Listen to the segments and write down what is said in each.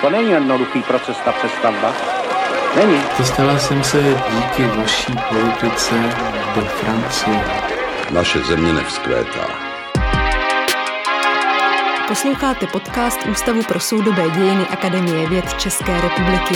To není jednoduchý proces, ta přestavba. Není. Dostala jsem se díky vaší politice do Francie. Naše země nevzkvétá. Posloucháte podcast Ústavu pro soudobé dějiny Akademie věd České republiky.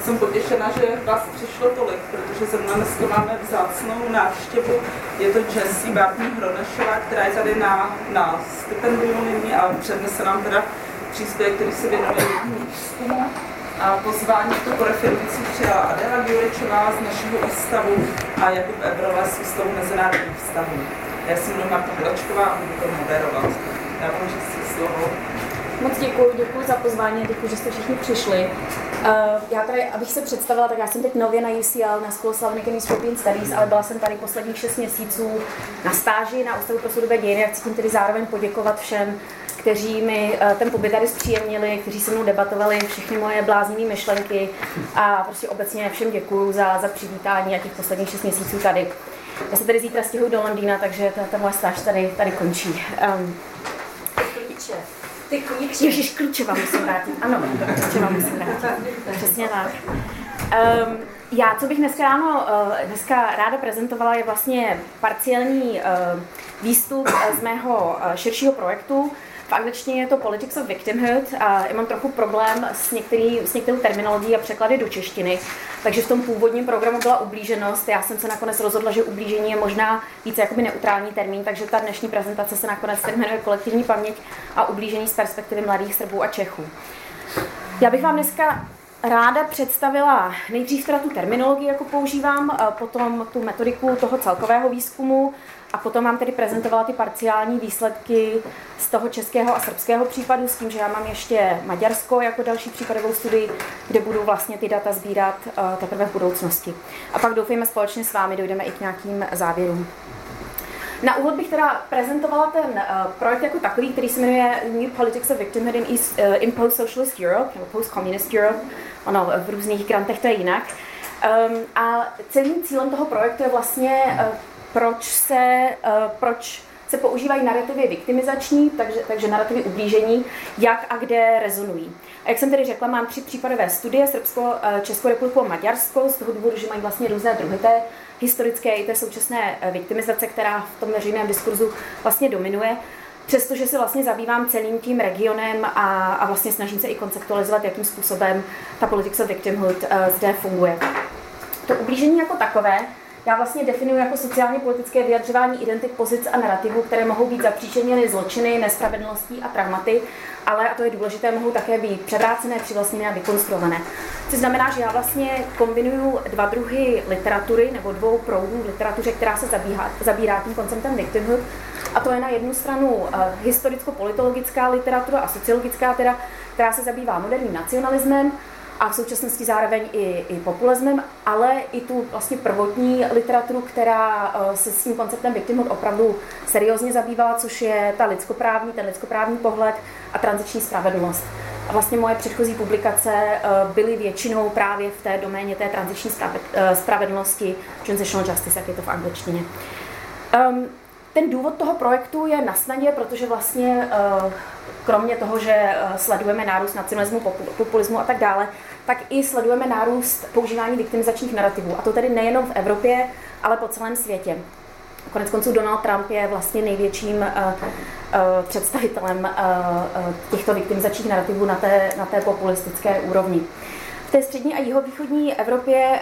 Jsem potěšena, že vás přišlo tolik, protože zrovna dneska máme vzácnou návštěvu. Je to Jessie Bartní Hronešová, která je tady na, na stipendium nyní a přednese nám teda příspěvek, který se věnuje výzkumu. A pozvání to referující přijala Adela Giuričová z našeho ústavu a Jakub Ebrole z Ústavu mezinárodních vztahů. Já jsem Marta Vlečková a budu to moderovat. Já vám si slovo. Moc děkuji, děkuji za pozvání děkuji, že jste všichni přišli. Uh, já tady, abych se představila, tak já jsem teď nově na UCL, na School of Slavic and European Studies, ale byla jsem tady posledních 6 měsíců na stáži na Ústavu pro soudobé dějiny a chci tím tedy zároveň poděkovat všem, kteří mi uh, ten pobyt tady zpříjemnili, kteří se mnou debatovali všechny moje bláznivé myšlenky a prostě obecně všem děkuji za, za přivítání a těch posledních 6 měsíců tady. Já se tady zítra stěhuji do Londýna, takže ta, ta moje stáž tady, tady končí. Um, ty klíče. Ježíš, klíče vám musím vrátit. Ano, klíče vám musím vrátit. Přesně tak. Um, já, co bych dneska ráno, uh, dneska ráda prezentovala, je vlastně parciální uh, výstup z mého širšího projektu, v angličtině je to Politics of Victimhood a já mám trochu problém s, některý, s některou terminologií a překlady do češtiny. Takže v tom původním programu byla ublíženost. Já jsem se nakonec rozhodla, že ublížení je možná více jakoby neutrální termín, takže ta dnešní prezentace se nakonec jmenuje Kolektivní paměť a ublížení z perspektivy mladých Srbů a Čechů. Já bych vám dneska ráda představila nejdřív teda tu terminologii, jako používám, potom tu metodiku toho celkového výzkumu, a potom mám tedy prezentovala ty parciální výsledky z toho českého a srbského případu s tím, že já mám ještě Maďarsko jako další případovou studii, kde budu vlastně ty data sbírat uh, teprve v budoucnosti. A pak doufejme společně s vámi dojdeme i k nějakým závěrům. Na úvod bych teda prezentovala ten uh, projekt jako takový, který se jmenuje New Politics of Victimhood in, East, uh, in Post-Socialist Europe, nebo Post-Communist Europe. Ono v různých grantech to je jinak. Um, a celým cílem toho projektu je vlastně proč se, uh, proč se používají narrativy viktimizační, takže, takže narrativy ublížení, jak a kde rezonují. A jak jsem tedy řekla, mám tři případové studie, Srbsko, eh, Českou republiku a Maďarsko, z toho důvodu, že mají vlastně různé druhy té historické i té současné eh, viktimizace, která v tom veřejném diskurzu vlastně dominuje. Přestože se vlastně zabývám celým tím regionem a, a vlastně snažím se i konceptualizovat, jakým způsobem ta politics of victimhood zde funguje. To ublížení jako takové já vlastně definuji jako sociálně politické vyjadřování identit, pozic a narrativů, které mohou být zapříčeněny zločiny, nespravedlností a traumaty, ale, a to je důležité, mohou také být převrácené, přivlastněné a vykonstruované. Což znamená, že já vlastně kombinuju dva druhy literatury nebo dvou proudů literatuře, která se zabíhá, zabírá tím konceptem victimhood. A to je na jednu stranu uh, historicko-politologická literatura a sociologická, teda, která se zabývá moderním nacionalismem, a v současnosti zároveň i, i populismem, ale i tu vlastně prvotní literaturu, která eh, se s tím konceptem victimhood opravdu seriózně zabývala, což je ta lidskoprávní, ten lidskoprávní pohled a transiční spravedlnost. A vlastně moje předchozí publikace eh, byly většinou právě v té doméně té transiční eh, spravedlnosti, transitional justice, jak je to v angličtině. Um, ten důvod toho projektu je na snadě, protože vlastně kromě toho, že eh, sledujeme nárůst nacionalismu, populismu a tak dále, tak i sledujeme nárůst používání viktimizačních narrativů. A to tedy nejenom v Evropě, ale po celém světě. Konec konců Donald Trump je vlastně největším uh, představitelem těchto viktimizačních narrativů na té, na té populistické úrovni. V té střední a jihovýchodní Evropě,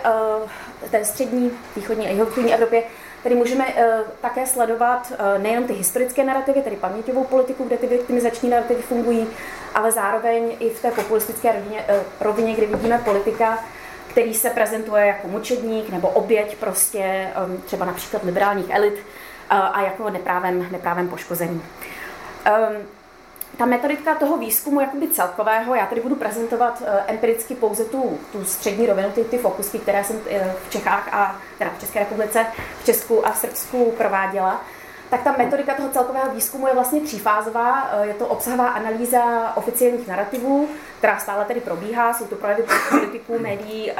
té střední, východní a jihovýchodní Evropě Tedy můžeme uh, také sledovat uh, nejenom ty historické narrativy, tedy paměťovou politiku, kde ty viktimizační narrativy fungují, ale zároveň i v té populistické rovině, uh, rovině kde vidíme politika, který se prezentuje jako mučedník nebo oběť prostě třeba například liberálních elit a jako neprávem, neprávem poškozený. Ta metodika toho výzkumu jakoby celkového, já tady budu prezentovat uh, empiricky pouze tu, tu střední rovinu, ty, ty fokusky, které jsem uh, v Čechách a teda v České republice, v Česku a v Srbsku prováděla, tak ta metodika toho celkového výzkumu je vlastně třífázová. Je to obsahová analýza oficiálních narrativů, která stále tedy probíhá. Jsou to projevy politiků, médií,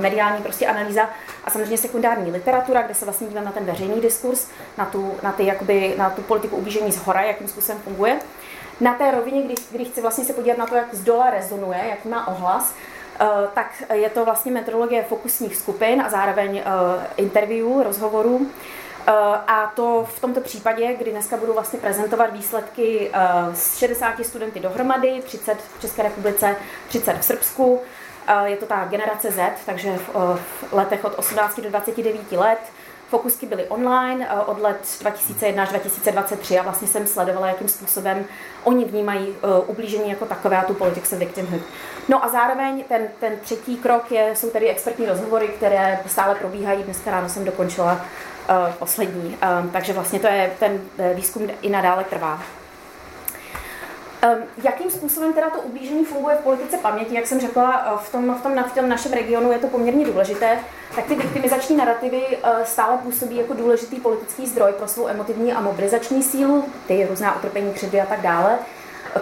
mediální prostě analýza a samozřejmě sekundární literatura, kde se vlastně dívám na ten veřejný diskurs, na tu, na ty, jakoby, na tu politiku ublížení z hora, jakým způsobem funguje. Na té rovině, kdy, kdy chci vlastně se podívat na to, jak z dola rezonuje, jaký má ohlas, Eh, tak je to vlastně metodologie fokusních skupin a zároveň eh, interview, rozhovorů. Eh, a to v tomto případě, kdy dneska budu vlastně prezentovat výsledky z 60 studenty dohromady, 30 v České republice, 30 v Srbsku. Je to ta generace Z, takže v letech od 18 do 29 let. Fokusky byly online eh, od let 2001 až 2023 a vlastně jsem sledovala, jakým způsobem oni vnímají uh, ublížení jako takové a tu politics of victimhood. No a zároveň ten, ten třetí krok je, jsou tedy expertní rozhovory, které stále probíhají. Dneska ráno jsem dokončila uh, poslední, takže vlastně to je, ten výzkum i nadále trvá. Um, jakým způsobem teda to ublížení funguje v politice paměti, jak jsem řekla, eh, v tom, v tom, v tom našem regionu je to poměrně důležité, tak ty viktimizační narrativy uh, stále působí jako důležitý politický zdroj pro svou emotivní a mobilizační sílu, ty různá utrpení, křivdy a tak dále.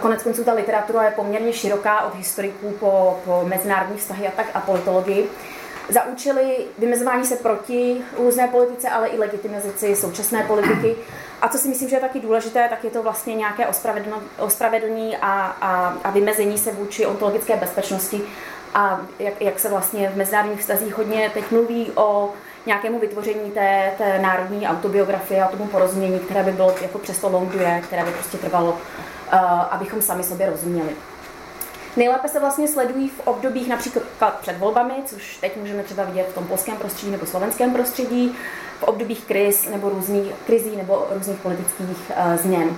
Konec konců ta literatura je poměrně široká od historiků po, po mezinárodní vztahy a tak a politologii za účely vymezování se proti různé politice, ale i legitimizaci současné politiky. A co si myslím, že je taky důležité, tak je to vlastně nějaké ospravedlnění a, a, a vymezení se vůči ontologické bezpečnosti a jak, jak se vlastně v mezinárodních vztazích hodně teď mluví o nějakému vytvoření té, té národní autobiografie a tomu porozumění, které by bylo jako přesto long due, které by prostě trvalo, uh, abychom sami sobě rozuměli. Nejlépe se vlastně sledují v obdobích například před volbami, což teď můžeme třeba vidět v tom polském prostředí nebo slovenském prostředí, v obdobích kriz nebo různých krizí nebo různých politických uh, změn.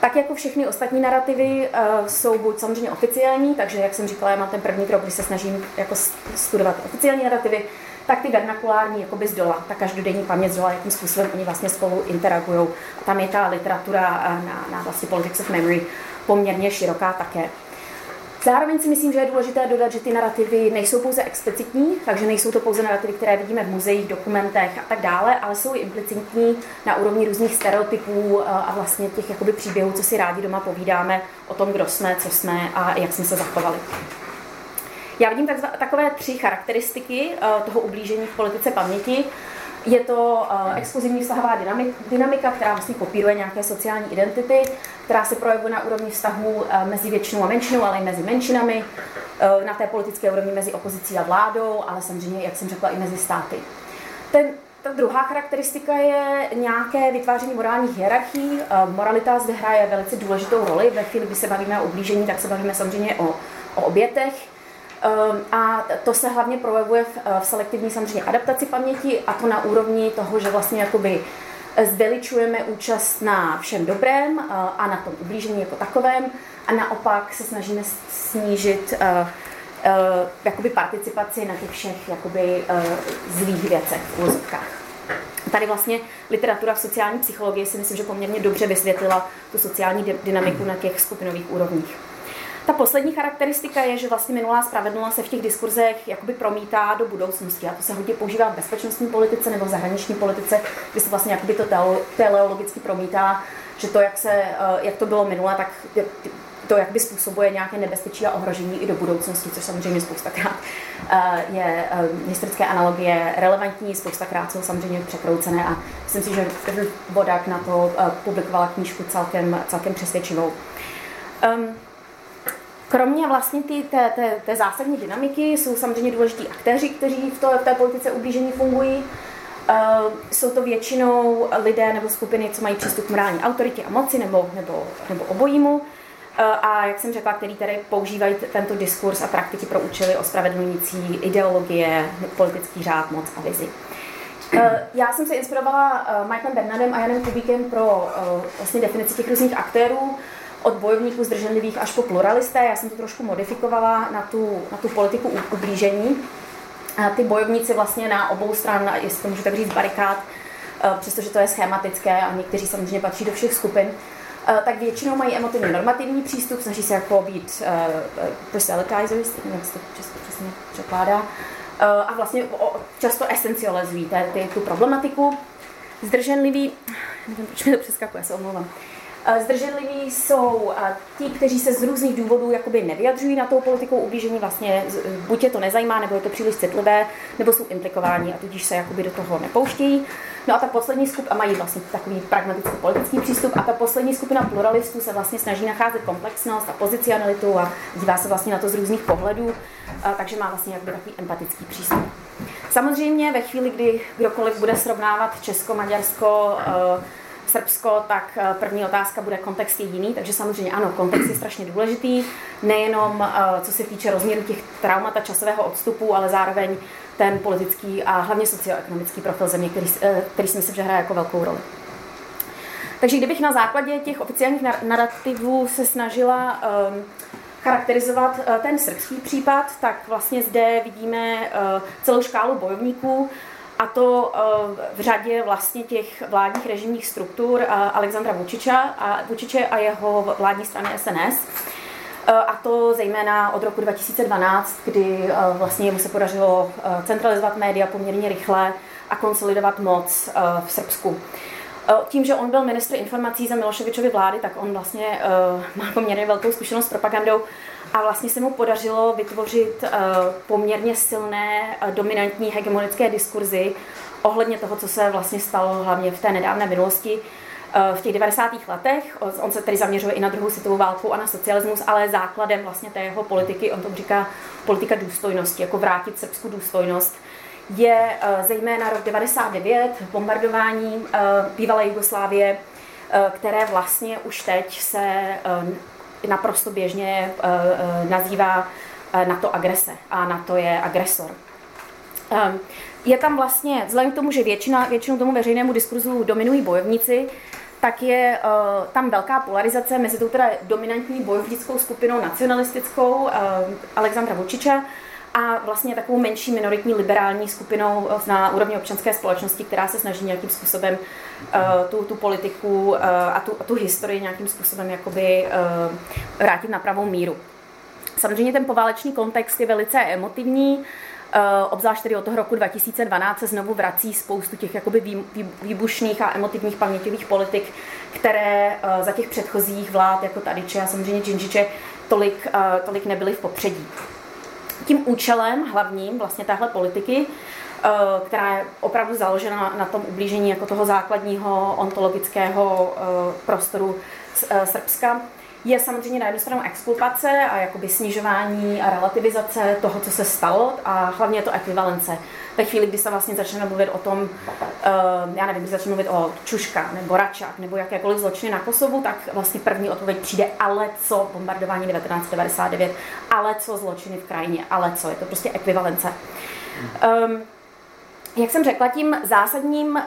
Tak jako všechny ostatní narrativy uh, jsou buď samozřejmě oficiální, takže jak jsem říkala, já mám ten první krok, kdy se snažím jako studovat oficiální narrativy, tak ty vernakulární jakoby z dola, ta každodenní paměť z dola, jakým způsobem oni vlastně spolu interagují. Tam je ta literatura na, na vlastně politics of memory poměrně široká také. Zároveň si myslím, že je důležité dodat, že ty narrativy nejsou pouze explicitní, takže nejsou to pouze narrativy, které vidíme v muzeích, dokumentech a tak dále, ale jsou i implicitní na úrovni různých stereotypů eh, a vlastně těch jakoby příběhů, co si rádi doma povídáme o tom, kdo jsme, co jsme a jak jsme se zachovali. Já vidím takové tři charakteristiky eh, toho ublížení v politice paměti. Je to uh, exkluzivní vztahová dynamika, která vlastně kopíruje nějaké sociální identity, která se projevuje na úrovni vztahů uh, mezi většinou a menšinou, ale i mezi menšinami, uh, na té politické úrovni mezi opozicí a vládou, ale samozřejmě, jak jsem řekla, i mezi státy. Ten, ta druhá charakteristika je nějaké vytváření morálních hierarchií. Moralita zde hraje velice důležitou roli. Ve chvíli, kdy se bavíme o ublížení, tak se bavíme samozřejmě o, o obětech a to se hlavně projevuje v, eh, v selektivní samozřejmě adaptaci paměti a to na úrovni toho, že vlastně jakoby eh, zveličujeme účast na všem dobrém eh, a na tom ublížení jako takovém a naopak se snažíme snížit jakoby participaci na těch všech jakoby zlých věcech v úzovkách. Tady vlastně literatura v sociální psychologii si myslím, že poměrně dobře vysvětlila tu sociální dynamiku na těch skupinových úrovních. Ta poslední charakteristika je, že vlastně minulá spravedlnost se v těch diskurzech jakoby promítá do budoucnosti a to se hodně používá v bezpečnostní politice nebo v zahraniční politice, kdy se vlastně jakoby to teleologicky promítá, že to, jak, se, eh, jak to bylo minule, tak to jak by způsobuje nějaké nebezpečí a ohrožení i do budoucnosti, což samozřejmě spoustakrát eh, je eh, historické analogie relevantní, spoustakrát jsou samozřejmě překroucené a myslím si, že Vodák na to publikovala knížku celkem, celkem přesvědčivou. Um, Kromě vlastně ty, té, té, té zásadní dynamiky jsou samozřejmě důležití aktéři, kteří v, to, v té politice ublížení fungují. Uh, jsou to většinou lidé nebo skupiny, co mají přístup k morální autoritě a moci nebo, nebo, nebo obojímu. Uh, a jak jsem řekla, který tady používají tento diskurs a praktiky pro účely ospravedlňující ideologie, politický řád, moc a vizi. Uh, já jsem se inspirovala Michaelem Bernardem a Janem Kubíkem pro vlastně definici těch různých aktérů od bojovníků zdrženlivých až po pluralisté. Já jsem to trošku modifikovala na tu, na tu politiku ublížení. A ty bojovníci vlastně na obou stran, jestli to můžu tak říct, barikád, eh, přestože to je schematické a někteří samozřejmě patří do všech skupin, eh, tak většinou mají emotivně normativní přístup, snaží se jako být uh, proselytizers, nevím, jak se to přesně překládá, uh, a vlastně často esencializují tu problematiku. Zdrženlivý, nevím, proč mi to přeskakuje, se omlouvám. Eh, zdrženliví jsou eh, ti, kteří se z různých důvodů jakoby nevyjadřují na tou politikou ublížení, vlastně buď je to nezajímá, nebo je to příliš citlivé, nebo jsou implikováni a tudíž se jakoby do toho nepouštějí. No a ta poslední skupina, a mají vlastně takový pragmatický politický přístup, a ta poslední skupina pluralistů se vlastně snaží nacházet komplexnost a pozicionalitu a dívá se vlastně na to z různých pohledů, takže má vlastně jakby takový empatický přístup. Samozřejmě ve chvíli, kdy kdokoliv bude srovnávat Česko, Maďarsko, uh, Srbsko, tak eh, první otázka bude kontext je jiný, takže samozřejmě ano, kontext je strašně důležitý, nejenom eh, co se týče rozměru těch traumat a časového odstupu, ale zároveň ten politický a hlavně socioekonomický profil země, který, eh, který si myslím, že hraje jako velkou roli. Takže kdybych na základě těch oficiálních narrativů se snažila um, charakterizovat ten srbský případ, tak vlastně zde vidíme celou škálu bojovníků, a to eh, v řadě vlastně těch vládních režimních struktur eh, Alexandra Vučiča a, Vučiče a jeho vládní strany SNS. Eh, a to zejména od roku 2012, kdy vlastně mu se podařilo centralizovat média poměrně rychle a konsolidovat moc v Srbsku. Tím, že on byl ministr informací za Miloševičovy vlády, tak on vlastně má poměrně velkou zkušenost s propagandou a vlastně se mu podařilo vytvořit eh, poměrně silné, eh, dominantní hegemonické diskurzy ohledně toho, co se vlastně stalo hlavně v té nedávné minulosti. Eh, v těch 90. letech, on se tedy zaměřuje i na druhou světovou válku a na socialismus, ale základem vlastně té jeho politiky, on tomu říká politika důstojnosti, jako vrátit srbskou důstojnost, je zejména rok 99, bombardování bývalé Jugoslávie, které vlastně už teď se naprosto běžně eh, eh, nazývá eh, na to agrese a na to je agresor. Je tam vlastně, vzhledem k tomu, že většina, většinou tomu veřejnému diskurzu dominují bojovníci, tak je tam velká polarizace mezi tou teda dominantní bojovnickou skupinou nacionalistickou Alexandra Vučiča a vlastně takovou menší minoritní liberální skupinou na úrovni občanské společnosti, která se snaží nějakým způsobem uh, tu, tu politiku uh, a, tu, a tu historii nějakým způsobem jakoby uh, vrátit na pravou míru. Samozřejmě ten poválečný kontext je velice emotivní, obzvlášť tedy od toho roku 2012 se znovu vrací spoustu těch jakoby výbušných a emotivních paměťových politik, které za těch předchozích vlád, jako Tadiče a samozřejmě Džinžiče, tolik, tolik nebyly v popředí tím účelem hlavním vlastně téhle politiky, eh, která je opravdu založena na tom ublížení jako toho základního ontologického eh, prostoru eh, Srbska, je samozřejmě na jednu stranu exkulpace a jakoby snižování a relativizace toho, co se stalo a hlavně je to ekvivalence. Ve chvíli, kdy se vlastně začneme mluvit o tom, uh, já nevím, když začneme mluvit o Čuška nebo Račák nebo jakékoliv zločiny na Kosovu, tak vlastně první odpověď přijde, ale co? Bombardování 1999, ale co? Zločiny v krajině, ale co, je to prostě ekvivalence. Um, jak jsem řekla, tím zásadním uh,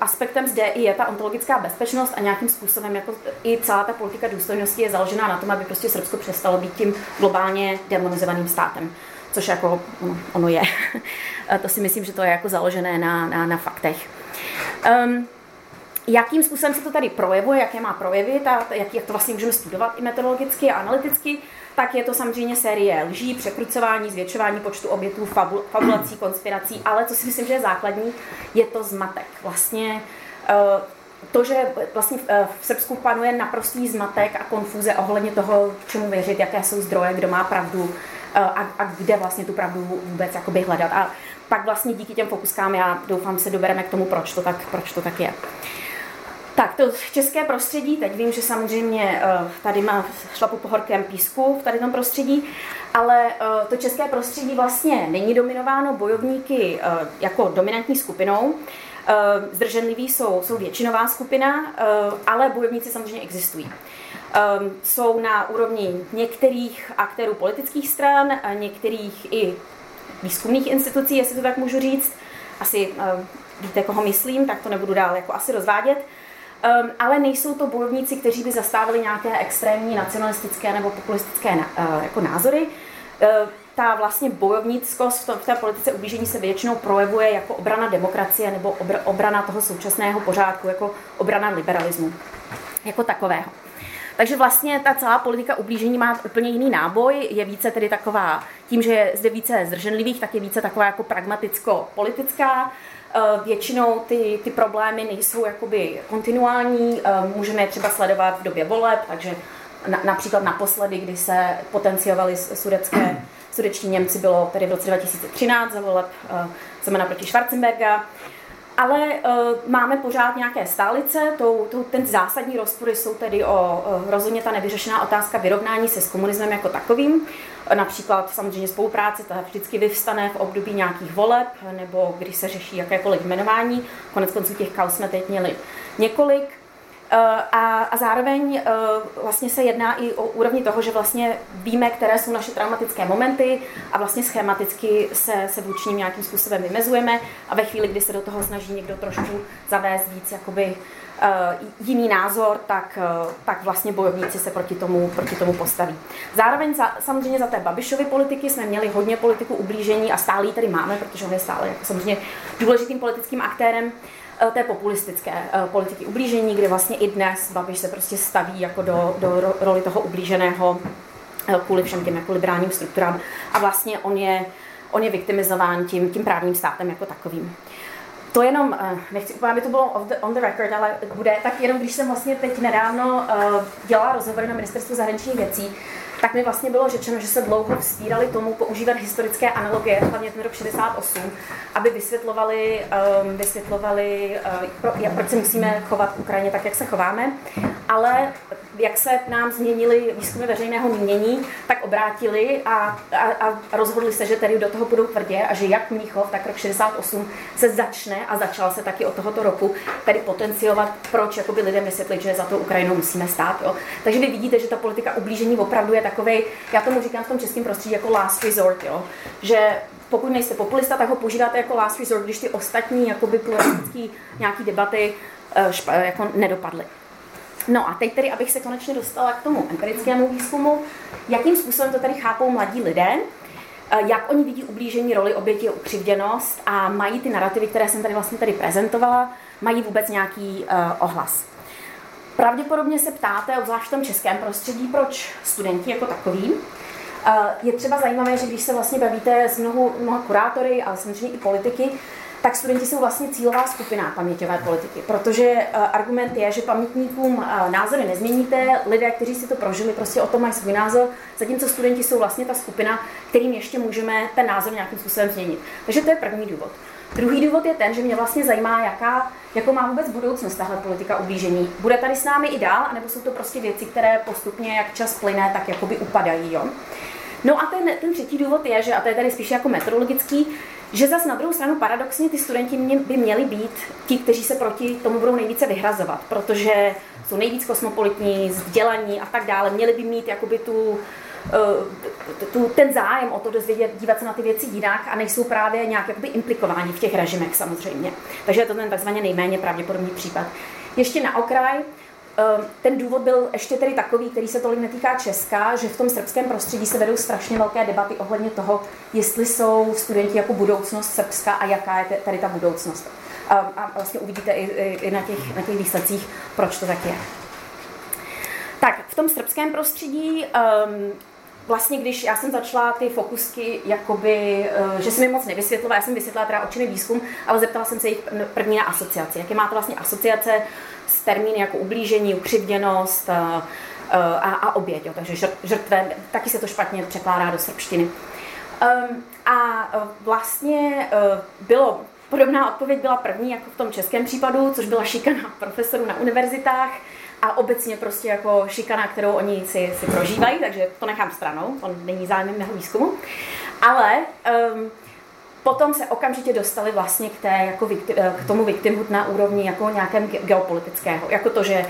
aspektem zde je ta ontologická bezpečnost a nějakým způsobem jako i celá ta politika důstojnosti je založená na tom, aby prostě Srbsko přestalo být tím globálně demonizovaným státem, což jako ono, ono je. to si myslím, že to je jako založené na, na, na faktech. Um, jakým způsobem se to tady projevuje, jaké má projevy, ta, jak, jak to vlastně můžeme studovat i metodologicky a analyticky, tak je to samozřejmě série lží, překrucování, zvětšování počtu obětů, fabul, fabulací, konspirací, ale co si myslím, že je základní, je to zmatek. Vlastně eh, to, že vlastně eh, v Srbsku panuje naprostý zmatek a konfuze ohledně toho, čemu věřit, jaké jsou zdroje, kdo má pravdu eh, a, a kde vlastně tu pravdu vůbec jakoby hledat. A pak vlastně díky těm fokuskám já doufám se dobereme k tomu, proč to tak, proč to tak je. Tak, to české prostředí, teď vím, že samozřejmě eh, tady má šlapu po horkém písku v tady tom prostředí, ale eh, to české prostředí vlastně není dominováno bojovníky eh, jako dominantní skupinou. Zdrženliví jsou, jsou většinová skupina, ale bojovníci samozřejmě existují. Jsou na úrovni některých aktérů politických stran, některých i výzkumných institucí, jestli to tak můžu říct. Asi víte, koho myslím, tak to nebudu dál jako asi rozvádět. Um, ale nejsou to bojovníci, kteří by zastávali nějaké extrémní nacionalistické nebo populistické uh, jako názory. Uh, ta vlastně bojovnickost v, tom, v té politice ublížení se většinou projevuje jako obrana demokracie nebo obr, obrana toho současného pořádku, jako obrana liberalismu jako takového. Takže vlastně ta celá politika ublížení má úplně jiný náboj, je více tedy taková, tím, že je zde více zdrženlivých, tak je více taková jako pragmaticko-politická, Většinou ty, ty problémy nejsou jakoby kontinuální, můžeme je třeba sledovat v době voleb, takže na, například naposledy, kdy se potenciovali sudecké, sudeční Němci, bylo tedy v roce 2013 za voleb Zemana proti Schwarzenberga. Ale uh, máme pořád nějaké stálice, to, to, ten zásadní rozpory jsou tedy o uh, rozhodně ta nevyřešená otázka vyrovnání se s komunismem jako takovým. Například samozřejmě spolupráce, ta vždycky vyvstane v období nějakých voleb, nebo když se řeší jakékoliv jmenování. Konec konců těch kaus jsme teď měli několik. Eh, a, a zároveň eh, vlastně se jedná i o úrovni toho, že vlastně víme, které jsou naše traumatické momenty a vlastně schematicky se, se vůči ním nějakým způsobem vymezujeme a ve chvíli, kdy se do toho snaží někdo trošku zavést víc jakoby uh, jiný názor, tak, uh, tak vlastně bojovníci se proti tomu, proti tomu postaví. Zároveň za, samozřejmě za té Babišovy politiky jsme měli hodně politiku ublížení a stále ji tady máme, protože on je stále jako samozřejmě důležitým politickým aktérem. Eh, té populistické eh, politiky ublížení, kde vlastně i dnes Babiš se prostě staví jako do, do roli toho ublíženého eh, kvůli všem těm jako liberálním strukturám a vlastně on je, on je viktimizován tím, tím právním státem jako takovým. To jenom, nechci úplně, aby to bylo on the, on the record, ale bude tak jenom, když jsem vlastně teď nedávno dělala rozhovory na ministerstvu zahraničních věcí, tak mi vlastně bylo řečeno, že se dlouho vzpírali tomu používat historické analogie, hlavně ten rok 68, aby vysvětlovali, um, vysvětlovali uh, pro, proč se musíme chovat v Ukrajině tak, jak se chováme, ale jak se nám změnily výzkumy veřejného mínění, tak obrátili a, a, a rozhodli se, že tedy do toho budou tvrdě a že jak Mnichov, tak rok 68 se začne a začal se taky od tohoto roku tedy potenciovat, proč jakoby lidem vysvětlit, že za to Ukrajinou musíme stát. Jo. Takže vy vidíte, že ta politika ublížení opravdu je takový, já tomu říkám v tom českém prostředí jako last resort, jo. že pokud nejste populista, tak ho používáte jako last resort, když ty ostatní jakoby pluralistické nějaký debaty eh, špa, jako nedopadly. No a teď tedy, abych se konečně dostala k tomu empirickému výzkumu, jakým způsobem to tady chápou mladí lidé, eh, jak oni vidí ublížení roli oběti a ukřivděnost a mají ty narrativy, které jsem tady vlastně tady prezentovala, mají vůbec nějaký uh, ohlas. Pravděpodobně se ptáte, obzvlášť v tom českém prostředí, proč studenti jako takový. Uh, je třeba zajímavé, že když se vlastně bavíte s mnoha, mnoha kurátory, ale samozřejmě i politiky, tak studenti jsou vlastně cílová skupina paměťové politiky, protože uh, argument je, že pamětníkům uh, názory nezměníte, lidé, kteří si to prožili, prostě o tom mají svůj názor, zatímco studenti jsou vlastně ta skupina, kterým ještě můžeme ten názor nějakým způsobem změnit. Takže to je první důvod. Druhý důvod je ten, že mě vlastně zajímá, jaká, jakou má vůbec budoucnost tahle politika ublížení. Bude tady s námi i dál, anebo jsou to prostě věci, které postupně, jak čas plyne, tak jakoby upadají. Jo? No a ten, ten třetí důvod je, že, a to je tady spíše jako metodologický, že zase na druhou stranu paradoxně ty studenti mě, by měli být ti, kteří se proti tomu budou nejvíce vyhrazovat, protože jsou nejvíc kosmopolitní, vzdělaní a tak dále. Měli by mít jakoby tu, eh, tu, ten zájem o to dozvědět, dívat se na ty věci jinak a nejsou právě nějak jakoby implikováni v těch režimech samozřejmě. Takže je to ten takzvaně nejméně pravděpodobný případ. Ještě na okraj, ten důvod byl ještě tedy takový, který se tolik netýká Česka, že v tom srbském prostředí se vedou strašně velké debaty ohledně toho, jestli jsou studenti jako budoucnost Srbska a jaká je tady ta budoucnost. Ehm, a vlastně uvidíte i, i na, těch, na těch výsledcích, proč to tak je. Tak v tom srbském prostředí um, vlastně, když já jsem začala ty fokusky, jakoby, že se mi moc nevysvětlila, já jsem vysvětlila teda očiny výzkum, ale zeptala jsem se jich první na asociaci. Jaké máte vlastně asociace s termíny jako ublížení, ukřivděnost a, a, a oběť. Jo. Takže žrtve, taky se to špatně překládá do srbštiny. Um, a vlastně bylo Podobná odpověď byla první, jako v tom českém případu, což byla šikana profesorů na univerzitách a obecně prostě jako šikana, kterou oni si, si prožívají, takže to nechám stranou, to není zájmem mého výzkumu. Ale um, potom se okamžitě dostali vlastně k, té, jako eh, k tomu victimhood na úrovni jako nějakém geopolitického. Jako to, že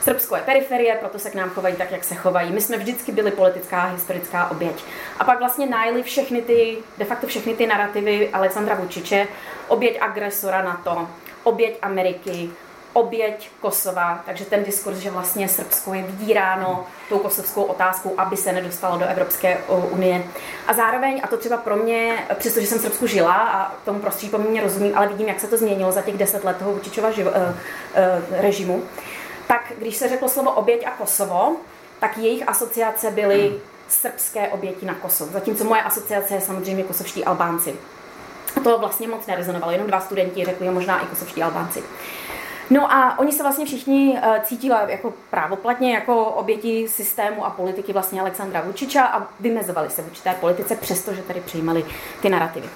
Srbsko je periferie, proto se k nám chovají tak, jak se chovají. My jsme vždycky byli politická historická oběť. A pak vlastně najeli všechny ty, de facto všechny ty narrativy Alexandra Vučiče, oběť agresora na to, oběť Ameriky, oběť Kosova, takže ten diskurs, že vlastně Srbsko je vydíráno tou kosovskou otázkou, aby se nedostalo do Evropské unie. A zároveň, a to třeba pro mě, přestože jsem v Srbsku žila a tomu prostředí poměrně rozumím, ale vidím, jak se to změnilo za těch deset let toho Vučičova živo, uh, uh, režimu, tak když se řeklo slovo oběť a Kosovo, tak jejich asociace byly srbské oběti na Kosovo. Zatímco moje asociace je samozřejmě kosovští Albánci. to vlastně moc nerezonovalo, jenom dva studenti řekli, možná i kosovští Albánci. No a oni se vlastně všichni uh, cítili jako právoplatně jako oběti systému a politiky vlastně Alexandra Vučiča a vymezovali se vůči té politice, přestože tady přijímali ty narrativy.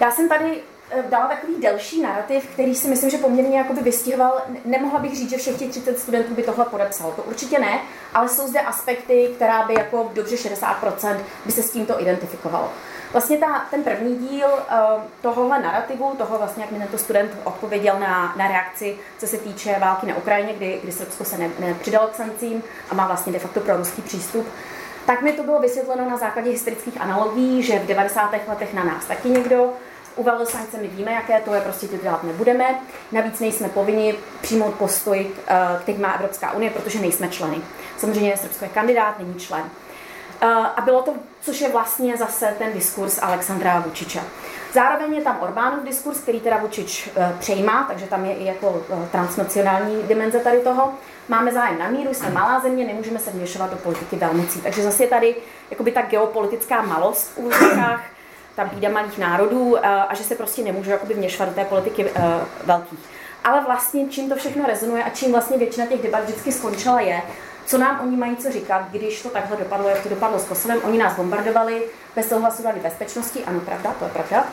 Já jsem tady eh, dala takový delší narrativ, který si myslím, že poměrně jakoby vystihoval. Nemohla bych říct, že všech těch 30 studentů by tohle podepsalo. To určitě ne, ale jsou zde aspekty, která by jako dobře 60% by se s tímto identifikovalo. Vlastně ta, ten první díl uh, tohohle narrativu, toho vlastně, jak mi tento student odpověděl na, na reakci, co se týče války na Ukrajině, kdy, kdy Srbsko se ne, nepřidalo k sankcím a má vlastně de facto pro ruský přístup, tak mi to bylo vysvětleno na základě historických analogií, že v 90. letech na nás taky někdo uvalil sankce, my víme, jaké to je, prostě to dělat nebudeme. Navíc nejsme povinni přijmout postoj, eh, který má Evropská unie, protože nejsme členy. Samozřejmě Srbsko je kandidát, není člen. Eh, a bylo to, což je vlastně zase ten diskurs Alexandra Vučiča. Zároveň je tam Orbánův diskurs, který teda Vučič eh, přejímá, takže tam je i jako eh, transnacionální dimenze tady toho. Máme zájem na míru, jsme malá země, nemůžeme se vměšovat do politiky velmocí. Takže zase je tady jakoby ta geopolitická malost v úzkách, ta bída malých národů a že se prostě nemůže jakoby vměšovat do té politiky velkých. Ale vlastně čím to všechno rezonuje a čím vlastně většina těch debat vždycky skončila je, co nám oni mají co říkat, když to takhle dopadlo, jak to dopadlo s Kosovem. Oni nás bombardovali bez souhlasu Rady bezpečnosti, ano, pravda, to je pravda.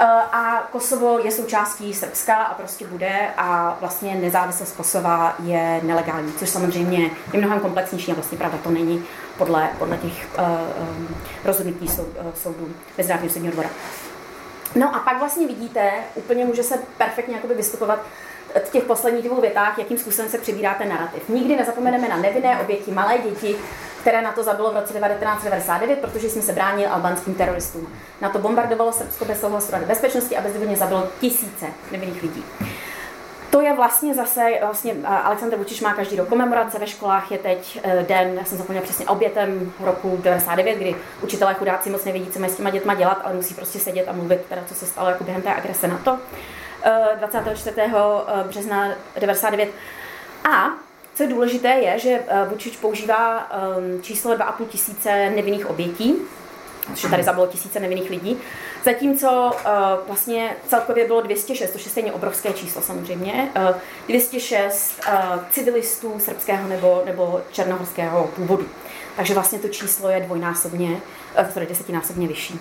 Eh, a Kosovo je součástí Srbska a prostě bude a vlastně nezávislost Kosova je nelegální, což samozřejmě je mnohem komplexnější a vlastně pravda to není podle, podle těch uh, um, rozhodnutí sou, uh, soudů Mezinárodního soudního dvora. No a pak vlastně vidíte, úplně může se perfektně vystupovat v těch posledních dvou větách, jakým způsobem se přebírá ten narrativ. Nikdy nezapomeneme na nevinné oběti, malé děti, které na to zabilo v roce 1999, protože jsme se bránili albánským teroristům. Na to bombardovalo Srbsko bez souhlasu Rady bezpečnosti a bezdůvodně zabilo tisíce nevinných lidí. To je vlastně zase, vlastně Aleksandr Vučiš má každý rok komemorace ve školách, je teď e, den, já jsem zapomněla přesně, obětem roku 99, kdy učitelé chudáci moc nevědí, co mají s těma dětma dělat, ale musí prostě sedět a mluvit, teda, co se stalo jako během té agrese na to. 24. Eh, eh, března 99. A co je důležité je, že eh, Vučič používá ehm, číslo 2,5 tisíce nevinných obětí, protože tady zabilo tisíce nevinných lidí, zatímco vlastně celkově bylo 206, to je stejně obrovské číslo samozřejmě, 206 civilistů srbského nebo, nebo černohorského původu. Takže vlastně to číslo je dvojnásobně, sorry, desetinásobně vyšší.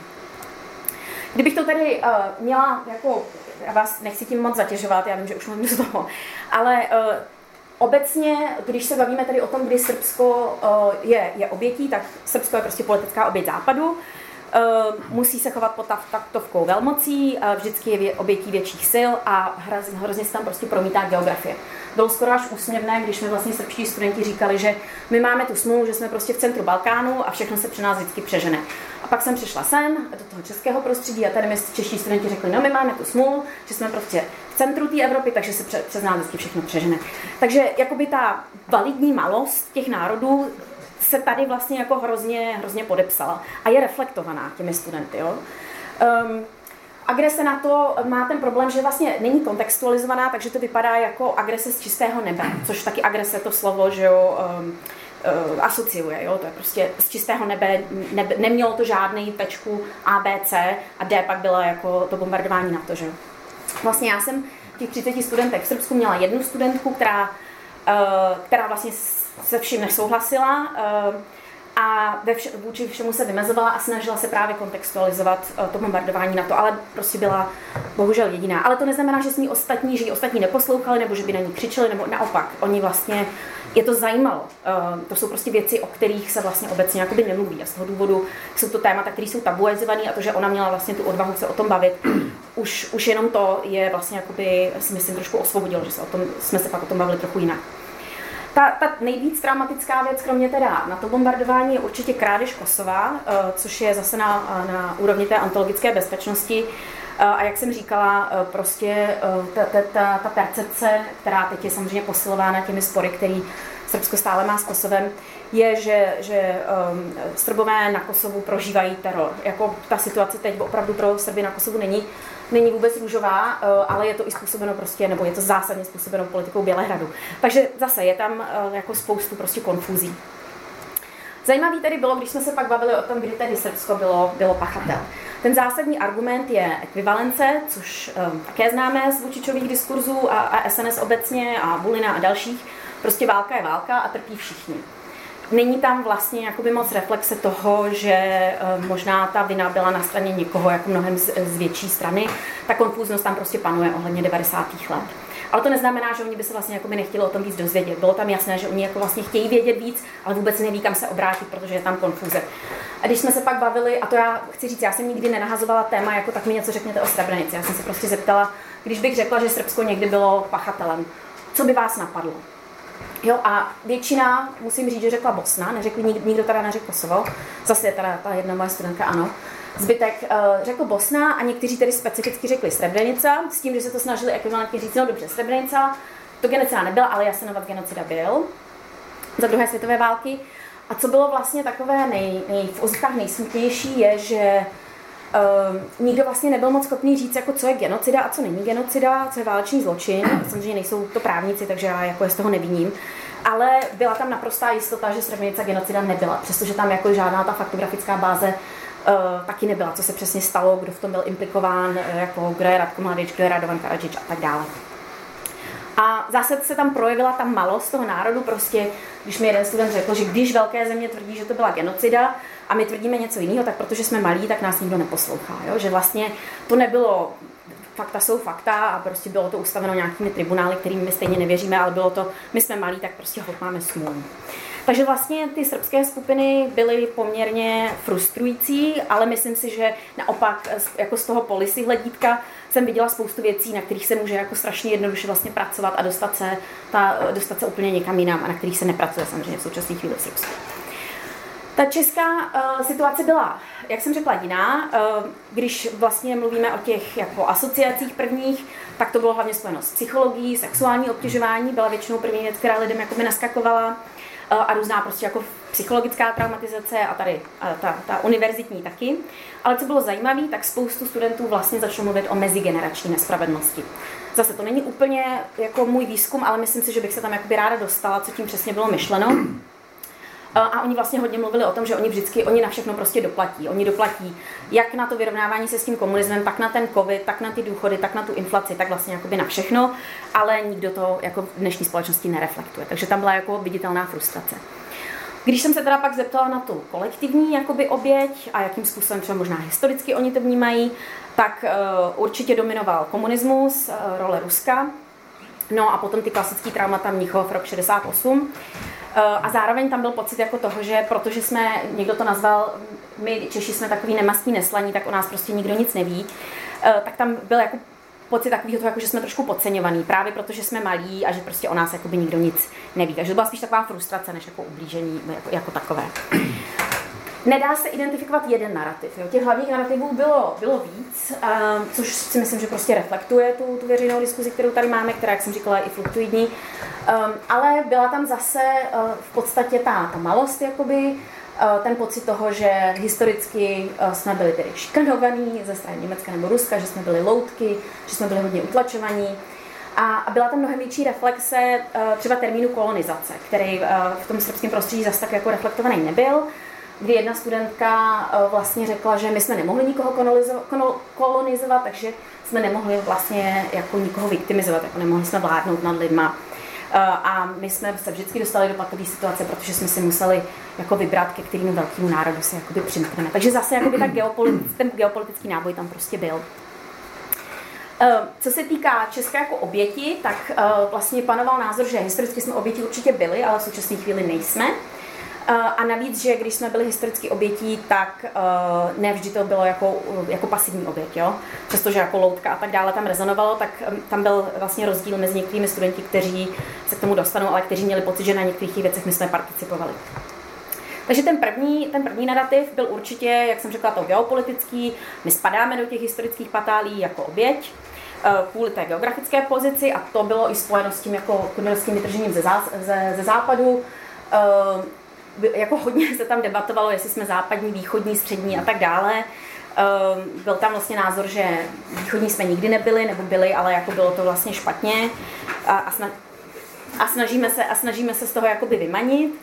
Kdybych to tady měla jako já vás nechci tím moc zatěžovat, já vím, že už mám z toho, ale uh, obecně, když se bavíme tady o tom, kdy Srbsko uh, je, je obětí, tak Srbsko je prostě politická oběť západu, musí se chovat pod taktovkou velmocí, uh, vždycky je obětí větších sil a hrozně se tam prostě promítá geografie. Bylo skoro až úsměvné, když mi vlastně srbští studenti říkali, že my máme tu smlouvu, že jsme prostě v centru Balkánu a všechno se při nás vždycky přežene. A pak jsem přišla sem do toho českého prostředí a tady mi čeští studenti řekli, no my máme tu smlouvu, že jsme prostě v centru té Evropy, takže se přes nás vždycky všechno přežene. Takže jakoby ta validní malost těch národů se tady vlastně jako hrozně, hrozně podepsala a je reflektovaná těmi studenty. Jo? Um, agrese na to má ten problém, že vlastně není kontextualizovaná, takže to vypadá jako agrese z čistého nebe, což taky agrese to slovo, že jo, um, uh, asociuje. Jo? To je prostě z čistého nebe, nebe, nemělo to žádný tečku A, B, C a D pak byla jako to bombardování na to. Že? Vlastně já jsem těch 30 studentek v Srbsku měla jednu studentku, která, uh, která vlastně se vším nesouhlasila. Uh, a ve vše, vůči všemu se vymezovala a snažila se právě kontextualizovat uh, to bombardování na to, ale prostě byla bohužel jediná. Ale to neznamená, že s ní ostatní, že ji ostatní neposlouchali, nebo že by na ní křičeli, nebo naopak. Oni vlastně, je to zajímalo. Uh, to jsou prostě věci, o kterých se vlastně obecně jakoby nemluví. A z toho důvodu jsou to témata, které jsou tabuizované a to, že ona měla vlastně tu odvahu se o tom bavit, už, už jenom to je vlastně jakoby, si myslím, trošku osvobodilo, že se o tom, jsme se pak o tom bavili trochu jinak. Ta, ta nejvíc traumatická věc, kromě teda na to bombardování, je určitě krádež Kosova, eh, což je zase na, na úrovni té antologické bezpečnosti. Eh, a jak jsem říkala, eh, prostě ta, ta, ta, ta percepce, která teď je samozřejmě posilována těmi spory, který Srbsko stále má s Kosovem, je, že, že um, Srbové na Kosovu prožívají teror. Jako ta situace teď opravdu pro Srby na Kosovu není není vůbec růžová, eh, ale je to i způsobeno prostě, nebo je to zásadně způsobeno politikou Bělehradu. Takže zase je tam eh, jako spoustu prostě konfuzí. Zajímavý tedy bylo, když jsme se pak bavili o tom, kdy tedy Srbsko bylo, bylo pachatel. Ten zásadní argument je ekvivalence, což um, také známe z Vučičových diskurzů a, a SNS obecně a Bulina a dalších. Prostě válka je válka a trpí všichni. Není tam vlastně jakoby moc reflexe toho, že um, možná ta vina byla na straně někoho jako mnohem z, z větší strany. Ta konfúznost tam prostě panuje ohledně 90. let. Ale to neznamená, že oni by se vlastně jakoby nechtěli o tom víc dozvědět. Bylo tam jasné, že oni jako vlastně chtějí vědět víc, ale vůbec neví, kam se obrátit, protože je tam konfuze. A když jsme se pak bavili, a to já chci říct, já jsem nikdy nenahazovala téma, jako tak mi něco řekněte o Srebrenici. Já jsem se prostě zeptala, když bych řekla, že Srbsko někdy bylo pachatelem, co by vás napadlo? Jo, a většina, musím říct, že řekla Bosna, neřekli, nikdo teda neřekl Kosovo, zase je teda ta jedna moje studentka, ano. Zbytek uh, řekl Bosna a někteří tedy specificky řekli Srebrenica, s tím, že se to snažili ekvivalentně říct, no dobře, Srebrenica, to genocida nebyla, ale Jasenovat genocida byl za druhé světové války. A co bylo vlastně takové nej, nej, v ozkách nejsmutnější je, že uh, nikdo vlastně nebyl moc schopný říct, jako co je genocida a co není genocida, co je válečný zločin. Samozřejmě nejsou to právníci, takže já jako je z toho neviním. Ale byla tam naprostá jistota, že Srebrenica genocida nebyla, přestože tam jako žádná ta faktografická báze Uh, taky nebyla, co se přesně stalo, kdo v tom byl implikován, uh, jako kdo je Radko Mladič, kdo je Radovan Karadžič a tak dále. A zase se tam projevila ta malost toho národu, prostě, když mi jeden student řekl, že když velké země tvrdí, že to byla genocida a my tvrdíme něco jiného, tak protože jsme malí, tak nás nikdo neposlouchá. Jo? Že vlastně to nebylo fakta jsou fakta a prostě bylo to ustaveno nějakými tribunály, kterými my stejně nevěříme, ale bylo to, my jsme malí, tak prostě hod máme smůlu. Takže vlastně ty srbské skupiny byly poměrně frustrující, ale myslím si, že naopak jako z toho policy hledítka jsem viděla spoustu věcí, na kterých se může jako strašně jednoduše vlastně pracovat a dostat se, ta, dostat se úplně někam jinam a na kterých se nepracuje samozřejmě v současné chvíli v Srbsku. Ta česká uh, situace byla, jak jsem řekla, jiná. Uh, když vlastně mluvíme o těch jako asociacích prvních, tak to bylo hlavně spojeno s psychologií, sexuální obtěžování, byla většinou první věc, která lidem jako by naskakovala uh, a různá prostě jako psychologická traumatizace a tady uh, ta, ta univerzitní taky. Ale co bylo zajímavé, tak spoustu studentů vlastně začalo mluvit o mezigenerační nespravedlnosti. Zase to není úplně jako můj výzkum, ale myslím si, že bych se tam ráda dostala, co tím přesně bylo myšleno. A oni vlastně hodně mluvili o tom, že oni vždycky, oni na všechno prostě doplatí. Oni doplatí jak na to vyrovnávání se s tím komunismem, tak na ten covid, tak na ty důchody, tak na tu inflaci, tak vlastně jakoby na všechno, ale nikdo to jako v dnešní společnosti nereflektuje. Takže tam byla jako viditelná frustrace. Když jsem se teda pak zeptala na tu kolektivní jakoby oběť a jakým způsobem třeba možná historicky oni to vnímají, tak uh, určitě dominoval komunismus, uh, role Ruska, no a potom ty klasické traumata Mnichov, rok 68. Eh, a zároveň tam byl pocit jako toho, že protože jsme, někdo to nazval, my Češi jsme takový nemastní neslaní, tak o nás prostě nikdo nic neví, eh, tak tam byl jako pocit takového toho, jako, že jsme trošku podceňovaný, právě protože jsme malí a že prostě o nás by nikdo nic neví. Takže to byla spíš taková frustrace, než jako ublížení jako, jako takové. Nedá se identifikovat jeden narrativ. Jo. Těch hlavních narrativů bylo, bylo víc, um, což si myslím, že prostě reflektuje tu, tu veřejnou diskuzi, kterou tady máme, která, jak jsem říkala, je i fluktuidní. Um, ale byla tam zase uh, v podstatě ta, ta malost, jakoby, ten pocit toho, že historicky jsme byli tedy šikanovaní ze strany Německa nebo Ruska, že jsme byli loutky, že jsme byli hodně utlačovaní. A byla tam mnohem větší reflexe třeba termínu kolonizace, který v tom srbském prostředí zase tak jako reflektovaný nebyl kdy jedna studentka eh, vlastně řekla, že my jsme nemohli nikoho kolonizovat, takže jsme nemohli vlastně jako nikoho viktimizovat, jako nemohli jsme vládnout nad lidma. Eh, a my jsme se vždycky dostali do patové situace, protože jsme si museli jako vybrat, ke kterému velkému národu se jakoby přimkneme. Takže zase jakoby ta geopolitický, ten geopolitický náboj tam prostě byl. Eh, co se týká České jako oběti, tak vlastně panoval názor, že historicky jsme oběti určitě byli, ale v současné chvíli nejsme. Eh, a navíc, že když jsme byli historicky obětí, tak uh, ne vždy to bylo jako, jako pasivní oběť, jo? Přestože jako loutka a tak dále tam rezonovalo, tak tam byl vlastně rozdíl mezi některými studenti, kteří se k tomu dostanou, ale kteří měli pocit, že na některých věcech my jsme participovali. Takže ten první, ten první narrativ byl určitě, jak jsem řekla, to geopolitický. My spadáme do těch historických patálí jako oběť eh, kvůli té geografické pozici a to bylo i spojeno s tím jako kudelským vytržením ze, zá, ze, ze západu jako hodně se tam debatovalo, jestli jsme západní, východní, střední a tak dále. Ehm, byl tam vlastně názor, že východní jsme nikdy nebyli, nebo byli, ale jako bylo to vlastně špatně a, a, sna, a, snažíme, se, a snažíme se z toho jakoby vymanit.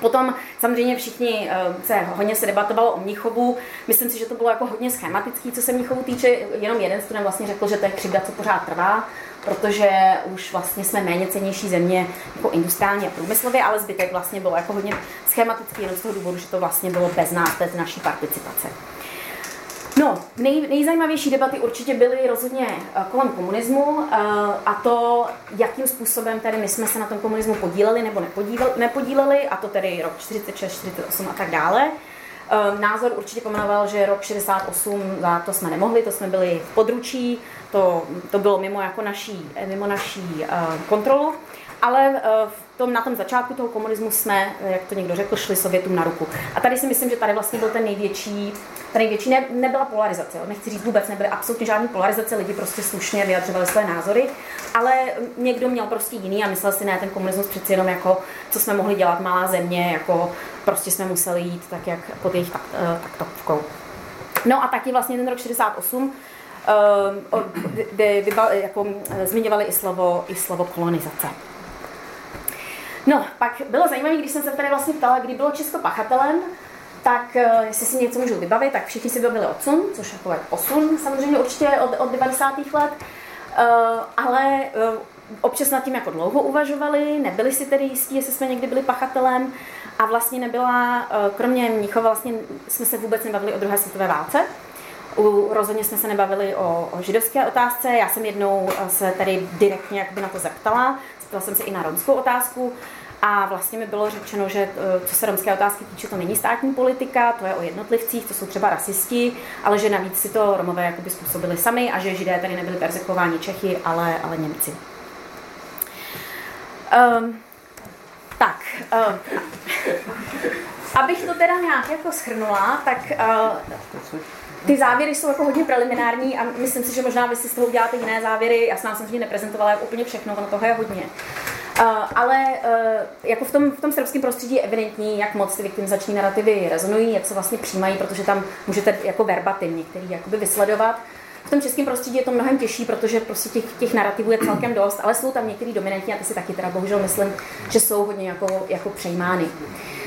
Potom samozřejmě všichni eh, se hodně se debatovalo o Mnichovu. Myslím si, že to bylo jako hodně schematický, co se Mnichovu týče. Jenom jeden student vlastně řekl, že to je křivda, co pořád trvá, protože už vlastně jsme méně cenější země jako industriálně a průmyslově, ale zbytek vlastně bylo jako hodně schematický jenom z toho důvodu, že to vlastně bylo bez nás, bez naší participace. No, nej, nejzajímavější debaty určitě byly rozhodně eh, kolem komunismu eh, a to, jakým způsobem tady my jsme se na tom komunismu podíleli nebo nepodíleli, a to tedy rok 46, 48 a tak dále. Eh, názor určitě pomenoval, že rok 68 za to jsme nemohli, to jsme byli v područí, to, to bylo mimo, jako naší, mimo naší kontrolu, ale v tom, na tom začátku toho komunismu jsme, jak to někdo řekl, šli Sovětům na ruku. A tady si myslím, že tady vlastně byl ten největší, ta největší ne, nebyla polarizace. Jo. Nechci říct vůbec, nebyly absolutně žádné polarizace, lidi prostě slušně vyjadřovali své názory, ale někdo měl prostě jiný a myslel si, ne, ten komunismus přeci jenom jako, co jsme mohli dělat, malá země, jako prostě jsme museli jít tak, jak pod jejich tak, eh, taktovkou. No a taky vlastně ten rok 68 uh, by, by, jako, eh, zmiňovali i slovo, i slovo kolonizace. No, pak bylo zajímavé, když jsem se tady vlastně ptala, kdy bylo Česko pachatelem, tak uh, jestli si něco můžu vybavit, tak všichni si vybavili odsun, což jako je posun samozřejmě určitě od, od 90. let, uh, ale občas nad tím jako dlouho uvažovali, nebyli si tedy jistí, jestli jsme někdy byli pachatelem a vlastně nebyla, kromě Mnichova vlastně jsme se vůbec nebavili o druhé světové válce. U, rozhodně jsme se nebavili o, o židovské otázce. Já jsem jednou se tady direktně jakby na to zeptala. Zeptala jsem se i na romskou otázku. A vlastně mi bylo řečeno, že eh, co se romské otázky týče, to není státní politika, to je o jednotlivcích, to jsou třeba rasisti, ale že navíc si to Romové jakoby způsobili sami a že Židé tady nebyli persekuováni Čechy, ale, ale Němci. Um, tak, um, abych to teda nějak jako schrnula, tak uh, ty závěry jsou jako hodně preliminární a myslím si, že možná vy si z toho uděláte jiné závěry. Já jsem samozřejmě neprezentovala jako úplně všechno, ono toho je hodně. Uh, ale uh, jako v tom, v tom srbském prostředí je evidentní, jak moc ty viktimizační narrativy rezonují, jak se vlastně přijímají, protože tam můžete jako verbatim některý jakoby vysledovat. V tom českém prostředí je to mnohem těžší, protože prostě těch, těch narrativů je celkem dost, ale jsou tam některý dominantní a ty si taky teda bohužel myslím, že jsou hodně jako, jako přejmány. Uh,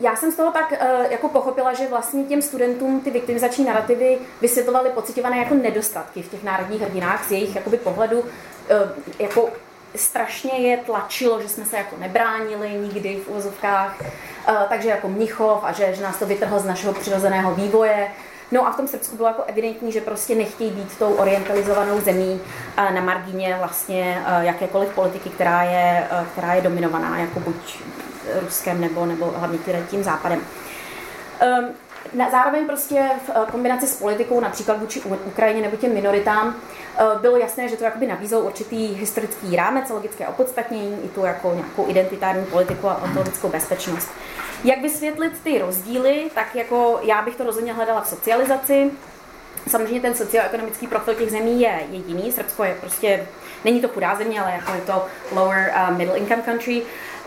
já jsem z toho tak uh, jako pochopila, že vlastně těm studentům ty viktimizační narrativy vysvětlovaly pocitované jako nedostatky v těch národních hrdinách z jejich jakoby pohledu uh, jako strašně je tlačilo, že jsme se jako nebránili nikdy v úvozovkách, takže jako Mnichov a že, že nás to vytrhlo z našeho přirozeného vývoje. No a v tom Srbsku bylo jako evidentní, že prostě nechtějí být tou orientalizovanou zemí na margině vlastně jakékoliv politiky, která je, která je dominovaná jako buď Ruskem nebo, nebo hlavně tím západem. Um, zároveň prostě v kombinaci s politikou, například vůči Ukrajině nebo těm minoritám, Eh, bylo jasné, že to jakoby nabízelo určitý historický rámec, logické opodstatnění, i tu jako nějakou identitární politiku a ontologickou bezpečnost. Jak vysvětlit ty rozdíly, tak jako já bych to rozhodně hledala v socializaci. Samozřejmě ten socioekonomický profil těch zemí je, je jiný. Srbsko je prostě, není to chudá země, ale jako je to lower uh, middle income country.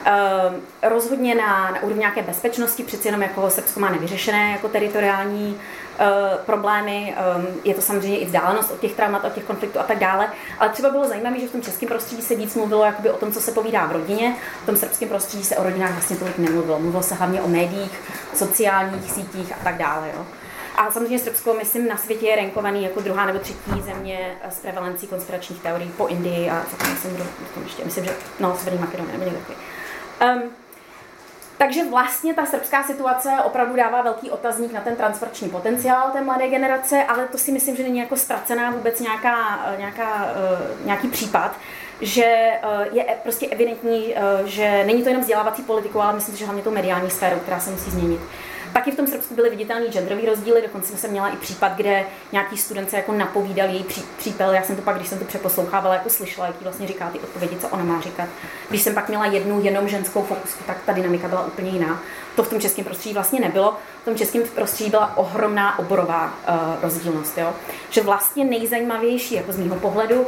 Uh, rozhodně na, na úrovni nějaké bezpečnosti, přeci jenom jako Srbsko má nevyřešené jako teritoriální uh, problémy, um, je to samozřejmě i vzdálenost od těch traumat, od těch konfliktů a tak dále, ale třeba bylo zajímavé, že v tom českém prostředí se víc mluvilo jakoby o tom, co se povídá v rodině, v tom srbském prostředí se o rodinách vlastně tolik nemluvilo. Mluvilo se hlavně o médiích, sociálních sítích a tak dále. Jo. A samozřejmě Srbsko, myslím, na světě je rankovaný jako druhá nebo třetí země s prevalencí konspiračních teorií po Indii a co tam myslím, do, myslím, že no, Severní Makedonie nebo někdo takový. Um, takže vlastně ta srbská situace opravdu dává velký otazník na ten transformační potenciál té mladé generace, ale to si myslím, že není jako ztracená vůbec nějaká, nějaká, uh, nějaký případ, že uh, je prostě evidentní, že není to jenom vzdělávací politiku, ale myslím, že hlavně tou mediální sféru, která se musí změnit. Taky v tom Srbsku byly viditelné genderový rozdíly, dokonce jsem měla i případ, kde nějaký student se jako napovídal její pří, přípel. Já jsem to pak, když jsem to přeposlouchávala, jako slyšela, jaký vlastně říká ty odpovědi, co ona má říkat. Když jsem pak měla jednu jenom ženskou fokusku, tak ta dynamika byla úplně jiná. To v tom českém prostředí vlastně nebylo. V tom českém prostředí byla ohromná oborová uh, rozdílnost. Jo? Že vlastně nejzajímavější, jako z mého pohledu,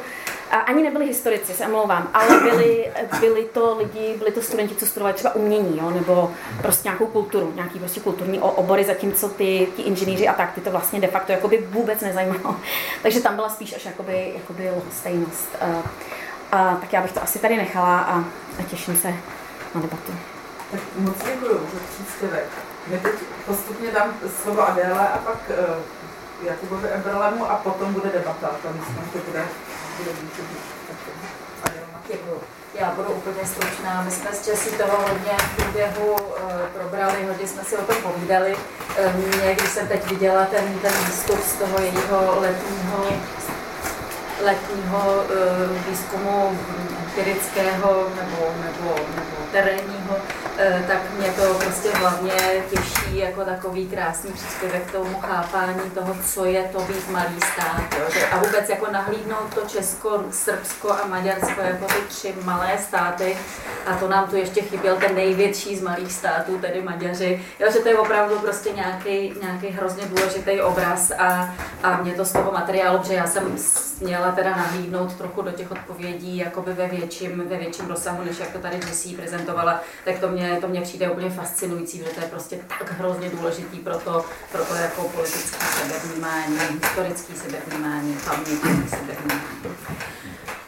a ani nebyli historici, se omlouvám, ale byli, byli to lidi, byli to studenti, co studovali třeba umění, jo, nebo prostě nějakou kulturu, nějaký prostě kulturní obory, zatímco ty, ty inženýři a tak, ty to vlastně de facto jakoby vůbec nezajímalo. Takže tam byla spíš až jakoby, jakoby lhostejnost. A, a, tak já bych to asi tady nechala a, a těším se na debatu. Tak moc děkuji za příspěvek. My teď postupně dám slovo Adéle a pak uh, Jakubovi Eberlemu a potom bude debata. Tam myslím, že bude, bude více. Děkuji. Já budu úplně stručná. My jsme s Česí toho hodně v průběhu uh, probrali, hodně jsme si o tom povídali. Uh, mě, když jsem teď viděla ten, ten výstup z toho jejího letního letního uh, výzkumu empirického nebo, nebo, nebo terénního, eh, tak mě to prostě hlavně těší jako takový krásný příspěvek k tomu chápání toho, co je to být malý stát. Jo. A vůbec jako nahlídnout to Česko, Srbsko a Maďarsko jako ty tři malé státy a to nám tu ještě chyběl ten největší z malých států, tedy Maďaři. Jo, že to je opravdu prostě nějaký, nějaký hrozně důležitý obraz a, a mě to z toho materiálu, protože já jsem měla teda nahlídnout trochu do těch odpovědí jakoby ve větším, ve větším rozsahu, než jak to tady Jessie prezentovala, tak to mě, to mě přijde úplně fascinující, že to je prostě tak hrozně důležitý pro to, pro to jako politické sebevnímání, historické sebevnímání, pamětní sebevnímání.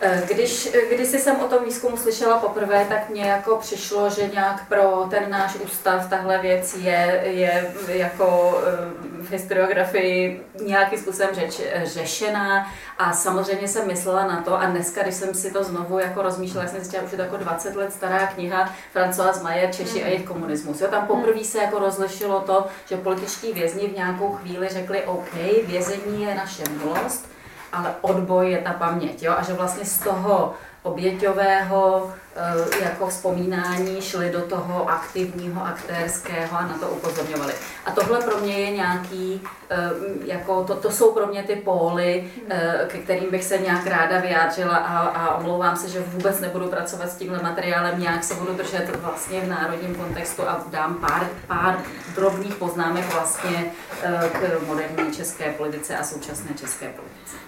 Eh, když, když jsem o tom výzkumu slyšela poprvé, tak mně jako přišlo, že nějak pro ten náš ústav tahle věc je, je jako eh, v historiografii nějakým způsobem řeč, řešená. A samozřejmě jsem myslela na to a dneska, když jsem si to znovu jako rozmýšlela, jsem zjistila, už je to jako 20 let stará kniha François Mayer, Češi a jejich komunismus. Jo, tam poprvé se jako rozlišilo to, že političtí vězni v nějakou chvíli řekli, OK, vězení je naše milost, ale odboj je ta paměť. Jo? A že vlastně z toho oběťového eh, jako vzpomínání šli do toho aktivního, aktérského a na to upozorňovali. A tohle pro mě je nějaký, eh, jako to, to jsou pro mě ty póly, eh, ke kterým bych se nějak ráda vyjádřila a, a omlouvám se, že vůbec nebudu pracovat s tímhle materiálem, nějak se budu držet vlastně v národním kontextu a dám pár, pár drobných poznámek vlastně k moderní české politice a současné české politice.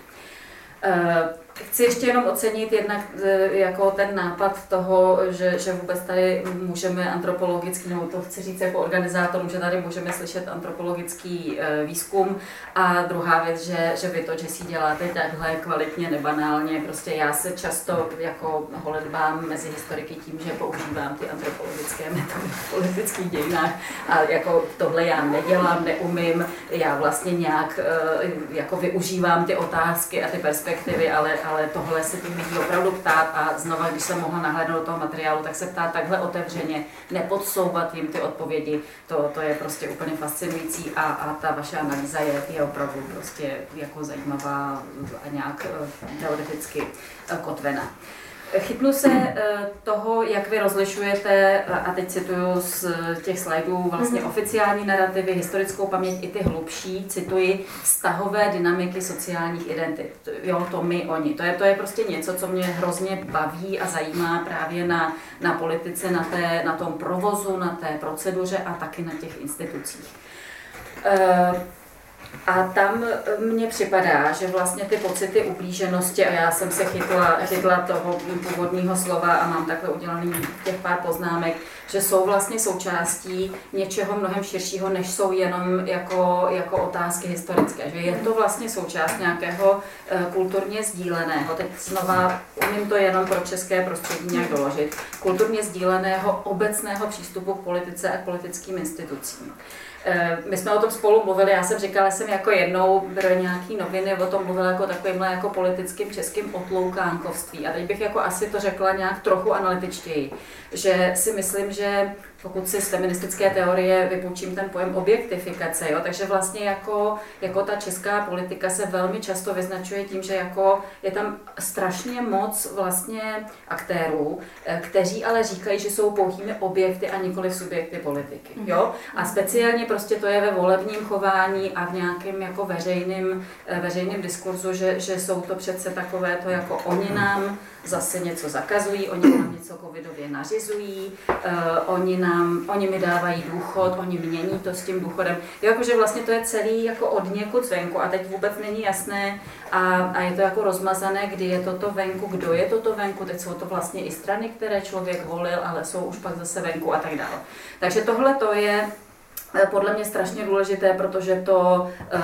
uh, chci ještě jenom ocenit jednak eh, jako ten nápad toho, že, že vůbec tady můžeme antropologický, nebo to chci říct jako organizátor, že tady můžeme slyšet antropologický eh, výzkum. A druhá věc, že, že vy to, že si děláte takhle kvalitně, nebanálně, prostě já se často jako holedbám mezi historiky tím, že používám ty antropologické metody v politických dějinách a jako tohle já nedělám, neumím, já vlastně nějak jako využívám ty otázky a ty perspektivy, ale, ale tohle se tím lidí opravdu ptát a znova, když jsem mohla nahlédnout do toho materiálu, tak se ptát takhle otevřeně, nepodsouvat jim ty odpovědi, to, to je prostě úplně fascinující a, a ta vaše analýza je, je opravdu prostě jako zajímavá a nějak eh, teoreticky eh, kotvená. Chytnu se eh, toho, jak vy rozlišujete, a teď cituju z těch slajdů, vlastně mhm. oficiální narrativy, historickou paměť i ty hlubší, cituji, vztahové dynamiky sociálních identit. Jo, to my, oni. To je, to je prostě něco, co mě hrozně baví a zajímá právě na, na politice, na, té, na tom provozu, na té proceduře a taky na těch institucích. Uh, a tam eh, mně připadá, že vlastně ty pocity ublíženosti, a já jsem se chytla, chytla toho původního slova a mám takhle udělaný těch pár poznámek, že jsou vlastně součástí něčeho mnohem širšího, než jsou jenom jako, jako otázky historické. Že je to vlastně součást nějakého eh, kulturně sdíleného, teď znova umím to jenom pro české prostředí nějak doložit, kulturně sdíleného obecného přístupu k politice a k politickým institucím. Eh, my jsme o tom spolu mluvili, já jsem říkala, jsem jako jednou pro nějaký noviny o tom mluvila jako takovýmhle jako politickým českým otloukánkovství. A teď bych jako asi to řekla nějak trochu analytičtěji, že si myslím, že pokud si z feministické teorie vypůjčím ten pojem objektifikace, jo, takže vlastně jako, jako ta česká politika se velmi často vyznačuje tím, že jako je tam strašně moc vlastně aktérů, eh, kteří ale říkají, že jsou pouhými objekty a nikoli subjekty politiky. Jo? A speciálně prostě to je ve volebním chování a v nějakém jako veřejným, eh, veřejným diskurzu, že, že jsou to přece takové to jako oni nám zase něco zakazují, oni nám něco covidově nařizují, uh, oni, nám, oni mi dávají důchod, oni mění to s tím důchodem. Jakože vlastně to je celý jako od někud zvenku a teď vůbec není jasné a, a je to jako rozmazané, kdy je toto venku, kdo je toto venku, teď jsou to vlastně i strany, které člověk volil, ale jsou už pak zase venku a tak dále. Takže tohle to je podle mě strašně důležité, protože to eh,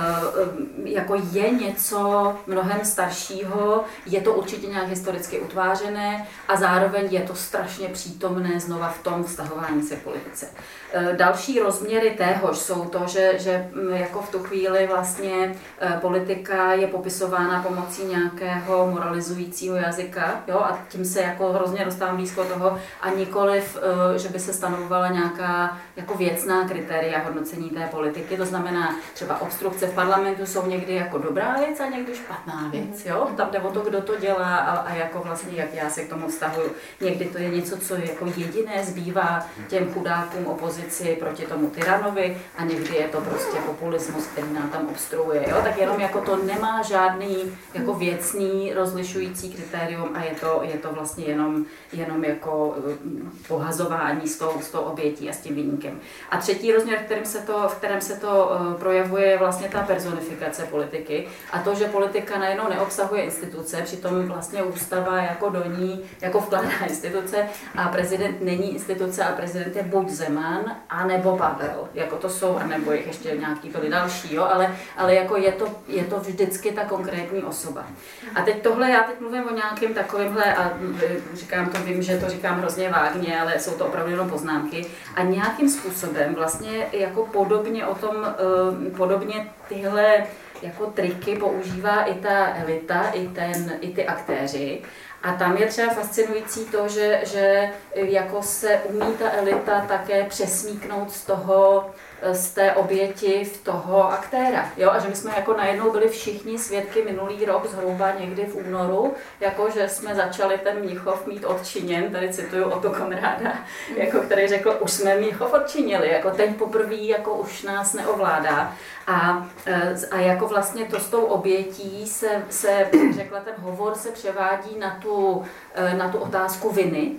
jako je něco mnohem staršího, je to určitě nějak historicky utvářené a zároveň je to strašně přítomné znova v tom vztahování se politice. Eh, další rozměry téhož jsou to, že, že mm, jako v tu chvíli vlastně politika je popisována pomocí nějakého moralizujícího jazyka, jo, a tím se jako hrozně dostávám blízko toho, a nikoliv, že by se stanovovala nějaká jako věcná kritéria hodnocení té politiky. To znamená, třeba obstrukce v parlamentu jsou někdy jako dobrá věc a někdy špatná věc. Jo? Tam jde o to, kdo to dělá a, a jako vlastně, jak já se k tomu vztahuju. Někdy to je něco, co jako jediné zbývá těm chudákům opozici proti tomu tyranovi a někdy je to prostě populismus, který nám tam obstruuje. Jo? Tak jenom jako to nemá žádný jako věcný rozlišující kritérium a je to, je to vlastně jenom, jenom jako mm, pohazování s tou, s tou obětí a s tím výnikem. A třetí rozměr, kterým se to, v kterém se to eh, projevuje, je vlastně ta personifikace politiky a to, že politika najednou neobsahuje instituce, přitom vlastně ústava jako do ní jako vkládá instituce a prezident není instituce a prezident je buď Zeman, anebo Pavel, jako to jsou, anebo jich ještě nějaký byli další, jo? Ale, ale jako je to, je to vždycky ta konkrétní osoba. A teď tohle, já teď mluvím o nějakém takovémhle, a eh, říkám to, vím, že to říkám hrozně vágně, ale jsou to opravdu jenom poznámky, a nějakým způsobem vlastně jako podobně o tom, eh, podobně tyhle jako triky používá i ta elita, i, ten, i ty aktéři. A tam je třeba fascinující to, že, že jako se umí ta elita také přesmíknout z toho, z té oběti v toho aktéra. Jo? A že my jsme jako najednou byli všichni svědky minulý rok, zhruba někdy v únoru, jako že jsme začali ten Mnichov mít odčiněn, tady cituju o to komráda, jako který řekl, už jsme Mnichov odčinili, jako teď poprvé jako už nás neovládá. A, e, a jako vlastně to s tou obětí se, se řekla, ten hovor se převádí na tu, e, na tu otázku viny,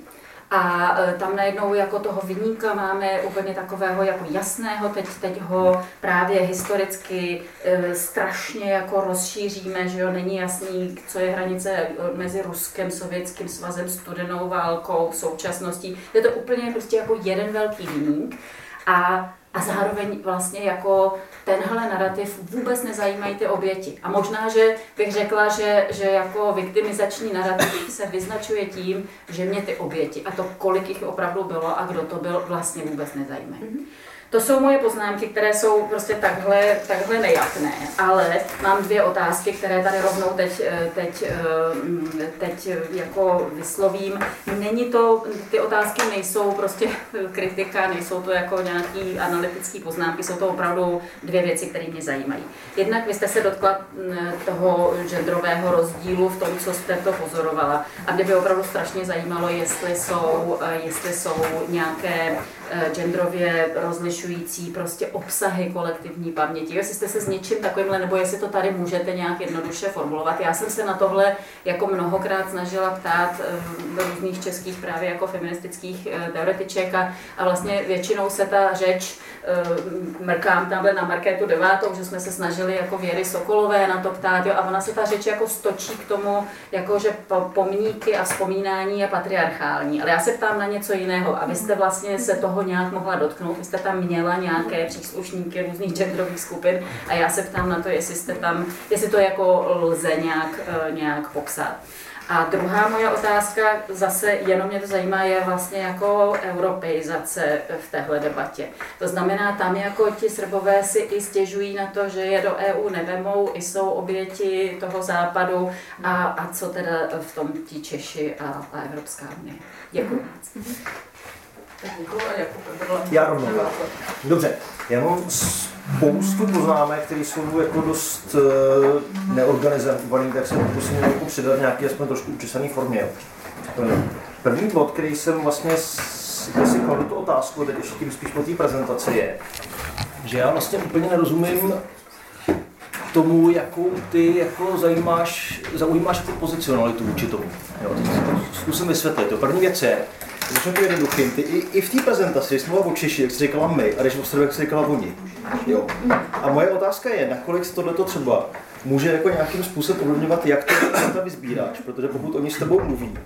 a e, tam najednou jako toho vyníka máme úplně takového jako jasného, teď, teď ho právě historicky e, strašně jako rozšíříme, že jo, není jasný, co je hranice mezi Ruskem, Sovětským svazem, studenou válkou, současností. Je to úplně prostě jako jeden velký vyník. A a zároveň vlastně jako tenhle narrativ vůbec nezajímají ty oběti. A možná, že bych řekla, že, že jako viktimizační narrativ se vyznačuje tím, že mě ty oběti a to, kolik jich opravdu bylo a kdo to byl, vlastně vůbec nezajímají. Mm-hmm. To jsou moje poznámky, které jsou prostě takhle, takhle nejasné, ale mám dvě otázky, které tady rovnou teď, eh, teď, eh, teď jako vyslovím. Není to, ty otázky nejsou prostě kritika, nejsou to jako nějaký analytický poznámky, jsou to opravdu dvě věci, které mě zajímají. Jednak vy jste se dotkla mm, toho genderového rozdílu v tom, co jste to pozorovala. A mě by opravdu strašně zajímalo, jestli jsou, eh, jestli jsou nějaké genderově rozlišující prostě obsahy kolektivní paměti. Jestli jste se s něčím takovýmhle, nebo jestli to tady můžete nějak jednoduše formulovat. Já jsem se na tohle jako mnohokrát snažila ptát do eh, různých českých právě jako feministických eh, teoretiček a, a vlastně většinou se ta řeč, eh, mrkám tamhle na Markétu devátou, že jsme se snažili jako Věry Sokolové na to ptát, jo, a ona se ta řeč jako stočí k tomu, jako že pomníky a vzpomínání je patriarchální. Ale já se ptám na něco jiného a vy jste vlastně se toho nějak mohla dotknout, vy jste tam měla nějaké příslušníky různých genderových skupin a já se ptám na to, jestli, jste tam, jestli to jako lze nějak, eh, nějak popsat. A druhá moje otázka, zase jenom mě to zajímá, je vlastně jako europeizace v téhle debatě. To znamená, tam jako ti Srbové si i stěžují na to, že je do EU nevemou, i jsou oběti toho západu a, a co teda v tom ti Češi a, a Evropská unie. Děkuji. Já rovnou. Dobře, já mám spoustu poznámek, které jsou jako dost uh, neorganizované, tak se pokusím jako přidat nějaký aspoň trošku učesaný formě. První bod, který jsem vlastně si kladu tu otázku, teď ještě tím spíš po té prezentaci je, že já vlastně úplně nerozumím tomu, jakou ty jako zajímáš, zaujímáš tu pozicionalitu vůči tomu. Jo, zkusím vysvětlit. To první věc je, Začnu to jednoduchým. Ty, i, I v té prezentaci jsme o Češi, jak jsi říkala my, a když Ostrově, jak jsi říkala oni. Jo. A moje otázka je, nakolik tohleto třeba může jako nějakým způsobem ovlivňovat, jak to data vyzbíráš, protože pokud oni s tebou mluví,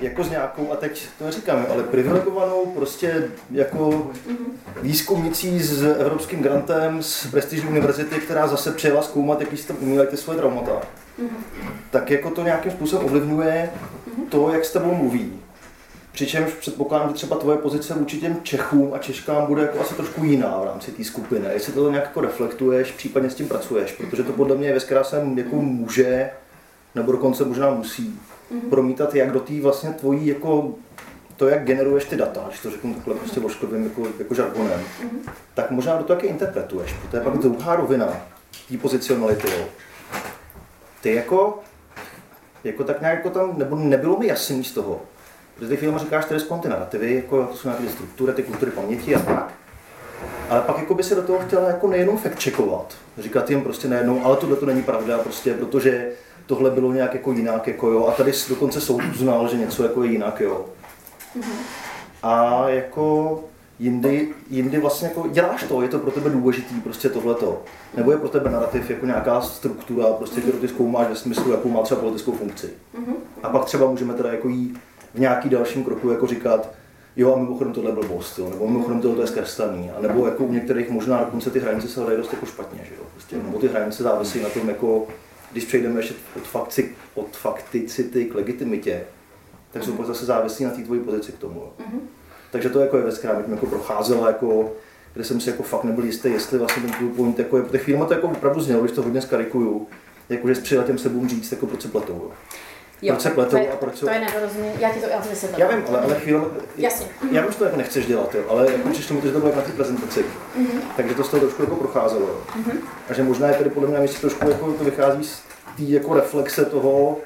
jako s nějakou, a teď to neříkáme, ale privilegovanou prostě jako výzkumnicí s evropským grantem z prestižní univerzity, která zase přijela zkoumat, jaký jste uměli ty svoje traumata. Tak jako to nějakým způsobem ovlivňuje to, jak s tebou mluví. Přičemž předpokládám, že třeba tvoje pozice vůči těm Čechům a Češkám bude jako asi trošku jiná v rámci té skupiny. Jestli to nějak jako reflektuješ, případně s tím pracuješ, protože to podle mě je věc, která se jako může, nebo dokonce možná musí, promítat jak do té vlastně tvojí jako to, jak generuješ ty data, když to řeknu takhle prostě vošklivým jako, jako žargonem, tak možná do toho, je interpretuješ. To je pak druhá rovina té pozicionality. Jo. Ty jako, jako tak nějak jako tam, nebo nebylo mi jasný z toho, protože ty chvíli říkáš, jsou ty narrativy, jako to jsou nějaké struktury, ty kultury paměti a tak. Ale pak jako by se do toho chtěla jako nejenom fact checkovat, říkat jim prostě nejednou, ale tohle to není pravda, prostě, protože tohle bylo nějak jako jinak, jako jo, a tady dokonce soud uznal, že něco jako je jinak, jo. A jako jindy, jindy vlastně jako děláš to, je to pro tebe důležitý, prostě tohleto. Nebo je pro tebe narrativ jako nějaká struktura, prostě, kterou ty zkoumáš ve smyslu, jakou má třeba politickou funkci. A pak třeba můžeme teda jako jít v nějaký dalším kroku jako říkat, jo a mimochodem tohle byl blbost, jo, nebo mimochodem tohle je zkreslený, a nebo jako u některých možná dokonce ty hranice se hledají dost jako špatně, že jo, prostě, nebo ty hranice závisí na tom jako, když přejdeme ještě od, fakci, od fakticity k legitimitě, tak jsou zase závislí na té tvojí pozici k tomu. Jo. Takže to jako je věc, která mě jako procházela, jako, kde jsem si jako fakt nebyl jistý, jestli vlastně ten tvůj point jako je, protože chvíli to jako opravdu znělo, když to hodně skarikuju, jako že s přiletěm se budu říct, jako proč se pletou. Jo. Jo, proč se to pletou je, a proč jsou... to je nedorozumění, já ti to, já to vysvětlím. Já vím, ale, ale chvíli, Jasně. já vím, že to jako nechceš dělat, jo, ale jako přišlo mi to, že to bylo na té prezentaci. Mhm. Takže to z toho trošku jako procházelo. jo. A že možná je tady podle mě na trošku jako to vychází z té jako reflexe toho,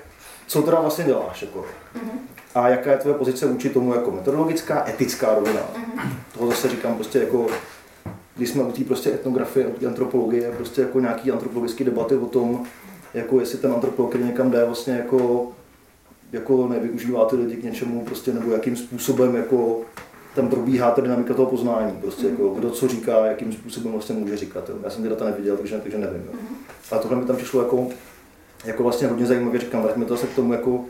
co teda vlastně děláš. Jako. Mhm. A jaká je tvoje pozice vůči tomu jako metodologická, etická rovina. Mhm. Toho zase říkám prostě jako, když jsme u té prostě etnografie, u té antropologie, prostě jako nějaký antropologické debaty o tom, jako jestli ten antropolog, který někam jde, vlastně jako, jako nevyužívá ty lidi k něčemu, prostě, nebo jakým způsobem jako tam probíhá ta dynamika toho poznání, prostě jako kdo co říká, jakým způsobem vlastně může říkat. Jo. Já jsem ty data neviděl, takže, takže nevím. Jo. A tohle mi tam přišlo jako, jako vlastně hodně zajímavě, říkám, vraťme to zase k tomu jako,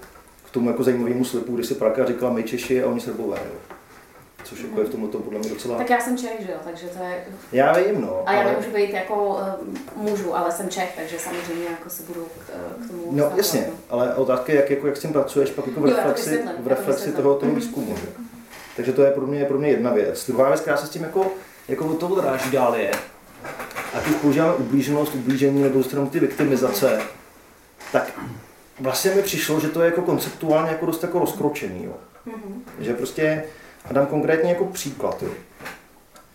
k tomu jako zajímavému slipu, když si Praka říkala my Češi a oni Srbové. Jo. Což jako je v tomhle podle mě docela... Tak já jsem Čech, že jo, takže to je... Já vím, no. A já ale- nemůžu být jako uh, mužu, ale jsem Čech, takže samozřejmě jako se budu k, eh, k tomu No vztahovat, jasně, no. ale otázka je, jak, jako, jak s tím pracuješ pak jako v Jo, reflexi, vysvětlím, v reflexi toho, toho Mhm. výzkumu. Že? Takže to je pro mě, pro mě jedna věc. Druhá věc, která se s tím jako, jako od toho odráží dál je, ať už používáme ublíženost, ublížení nebo dostaneme ty viktimizace, tak vlastně mi přišlo, že to je jako konceptuálně jako dost jako rozkročený. Jo. Mhm. Že prostě, a dám konkrétně jako příklad. Jo.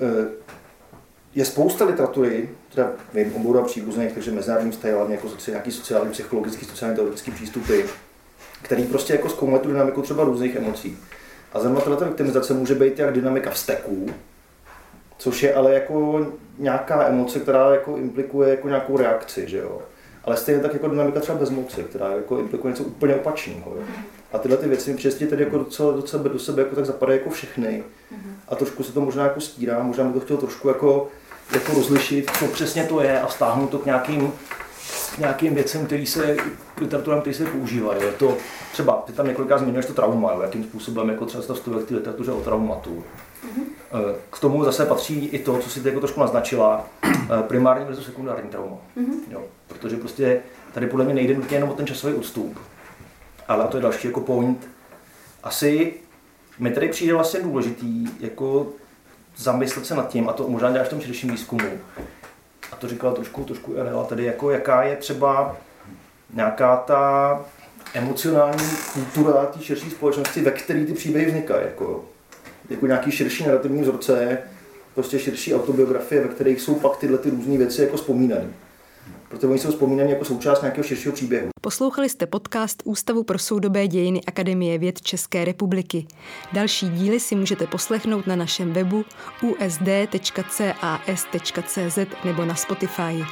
Eh, Je spousta literatury, teda vím, a příbuzných, takže mezinárodní vztahy, hlavně jako soci, nějaký sociální, psychologický, sociálně teoretický přístupy, který prostě jako zkoumají tu dynamiku třeba různých emocí. A zajímavá viktimizace může být jak dynamika vzteků, což je ale jako nějaká emoce, která jako implikuje jako nějakou reakci, že jo. Ale stejně tak jako dynamika třeba bezmoci, která jako implikuje něco úplně opačného. Jo. A tyhle ty věci mi přesně tedy jako docela, do sebe, do sebe jako tak zapadají jako všechny. A trošku se to možná jako stírá, možná bych to chtěl trošku jako, jako rozlišit, co přesně to je a stáhnout to k nějakým, k nějakým věcem, který se, k literaturám, které se používají. Je to třeba, ty tam několikrát zmiňuješ to trauma, jo, jakým způsobem jako třeba se to vstupuje k té literatuře o traumatu. Eh, K tomu zase patří i to, co si ty jako trošku naznačila, primární versus sekundární trauma. Jo, protože prostě tady podle mě nejde nutně jenom o ten časový odstup, ale to je další jako point. Asi mi tady přijde vlastně důležitý jako zamyslet se nad tím, a to možná děláš v tom širším výzkumu, a to říkala trošku, trošku Elena, tedy jako jaká je třeba nějaká ta emocionální kultura té širší společnosti, ve které ty příběhy vznikají. Jako, jako nějaký širší narrativní vzorce, prostě širší autobiografie, ve kterých jsou pak tyhle ty různé věci jako vzpomínané. Protože oni jsou vzpomínaní jako součást nějakého širšího příběhu. Poslouchali jste podcast Ústavu pro soudobé dějiny Akademie věd České republiky. Další díly si můžete poslechnout na našem webu usd.cas.cz nebo na Spotify.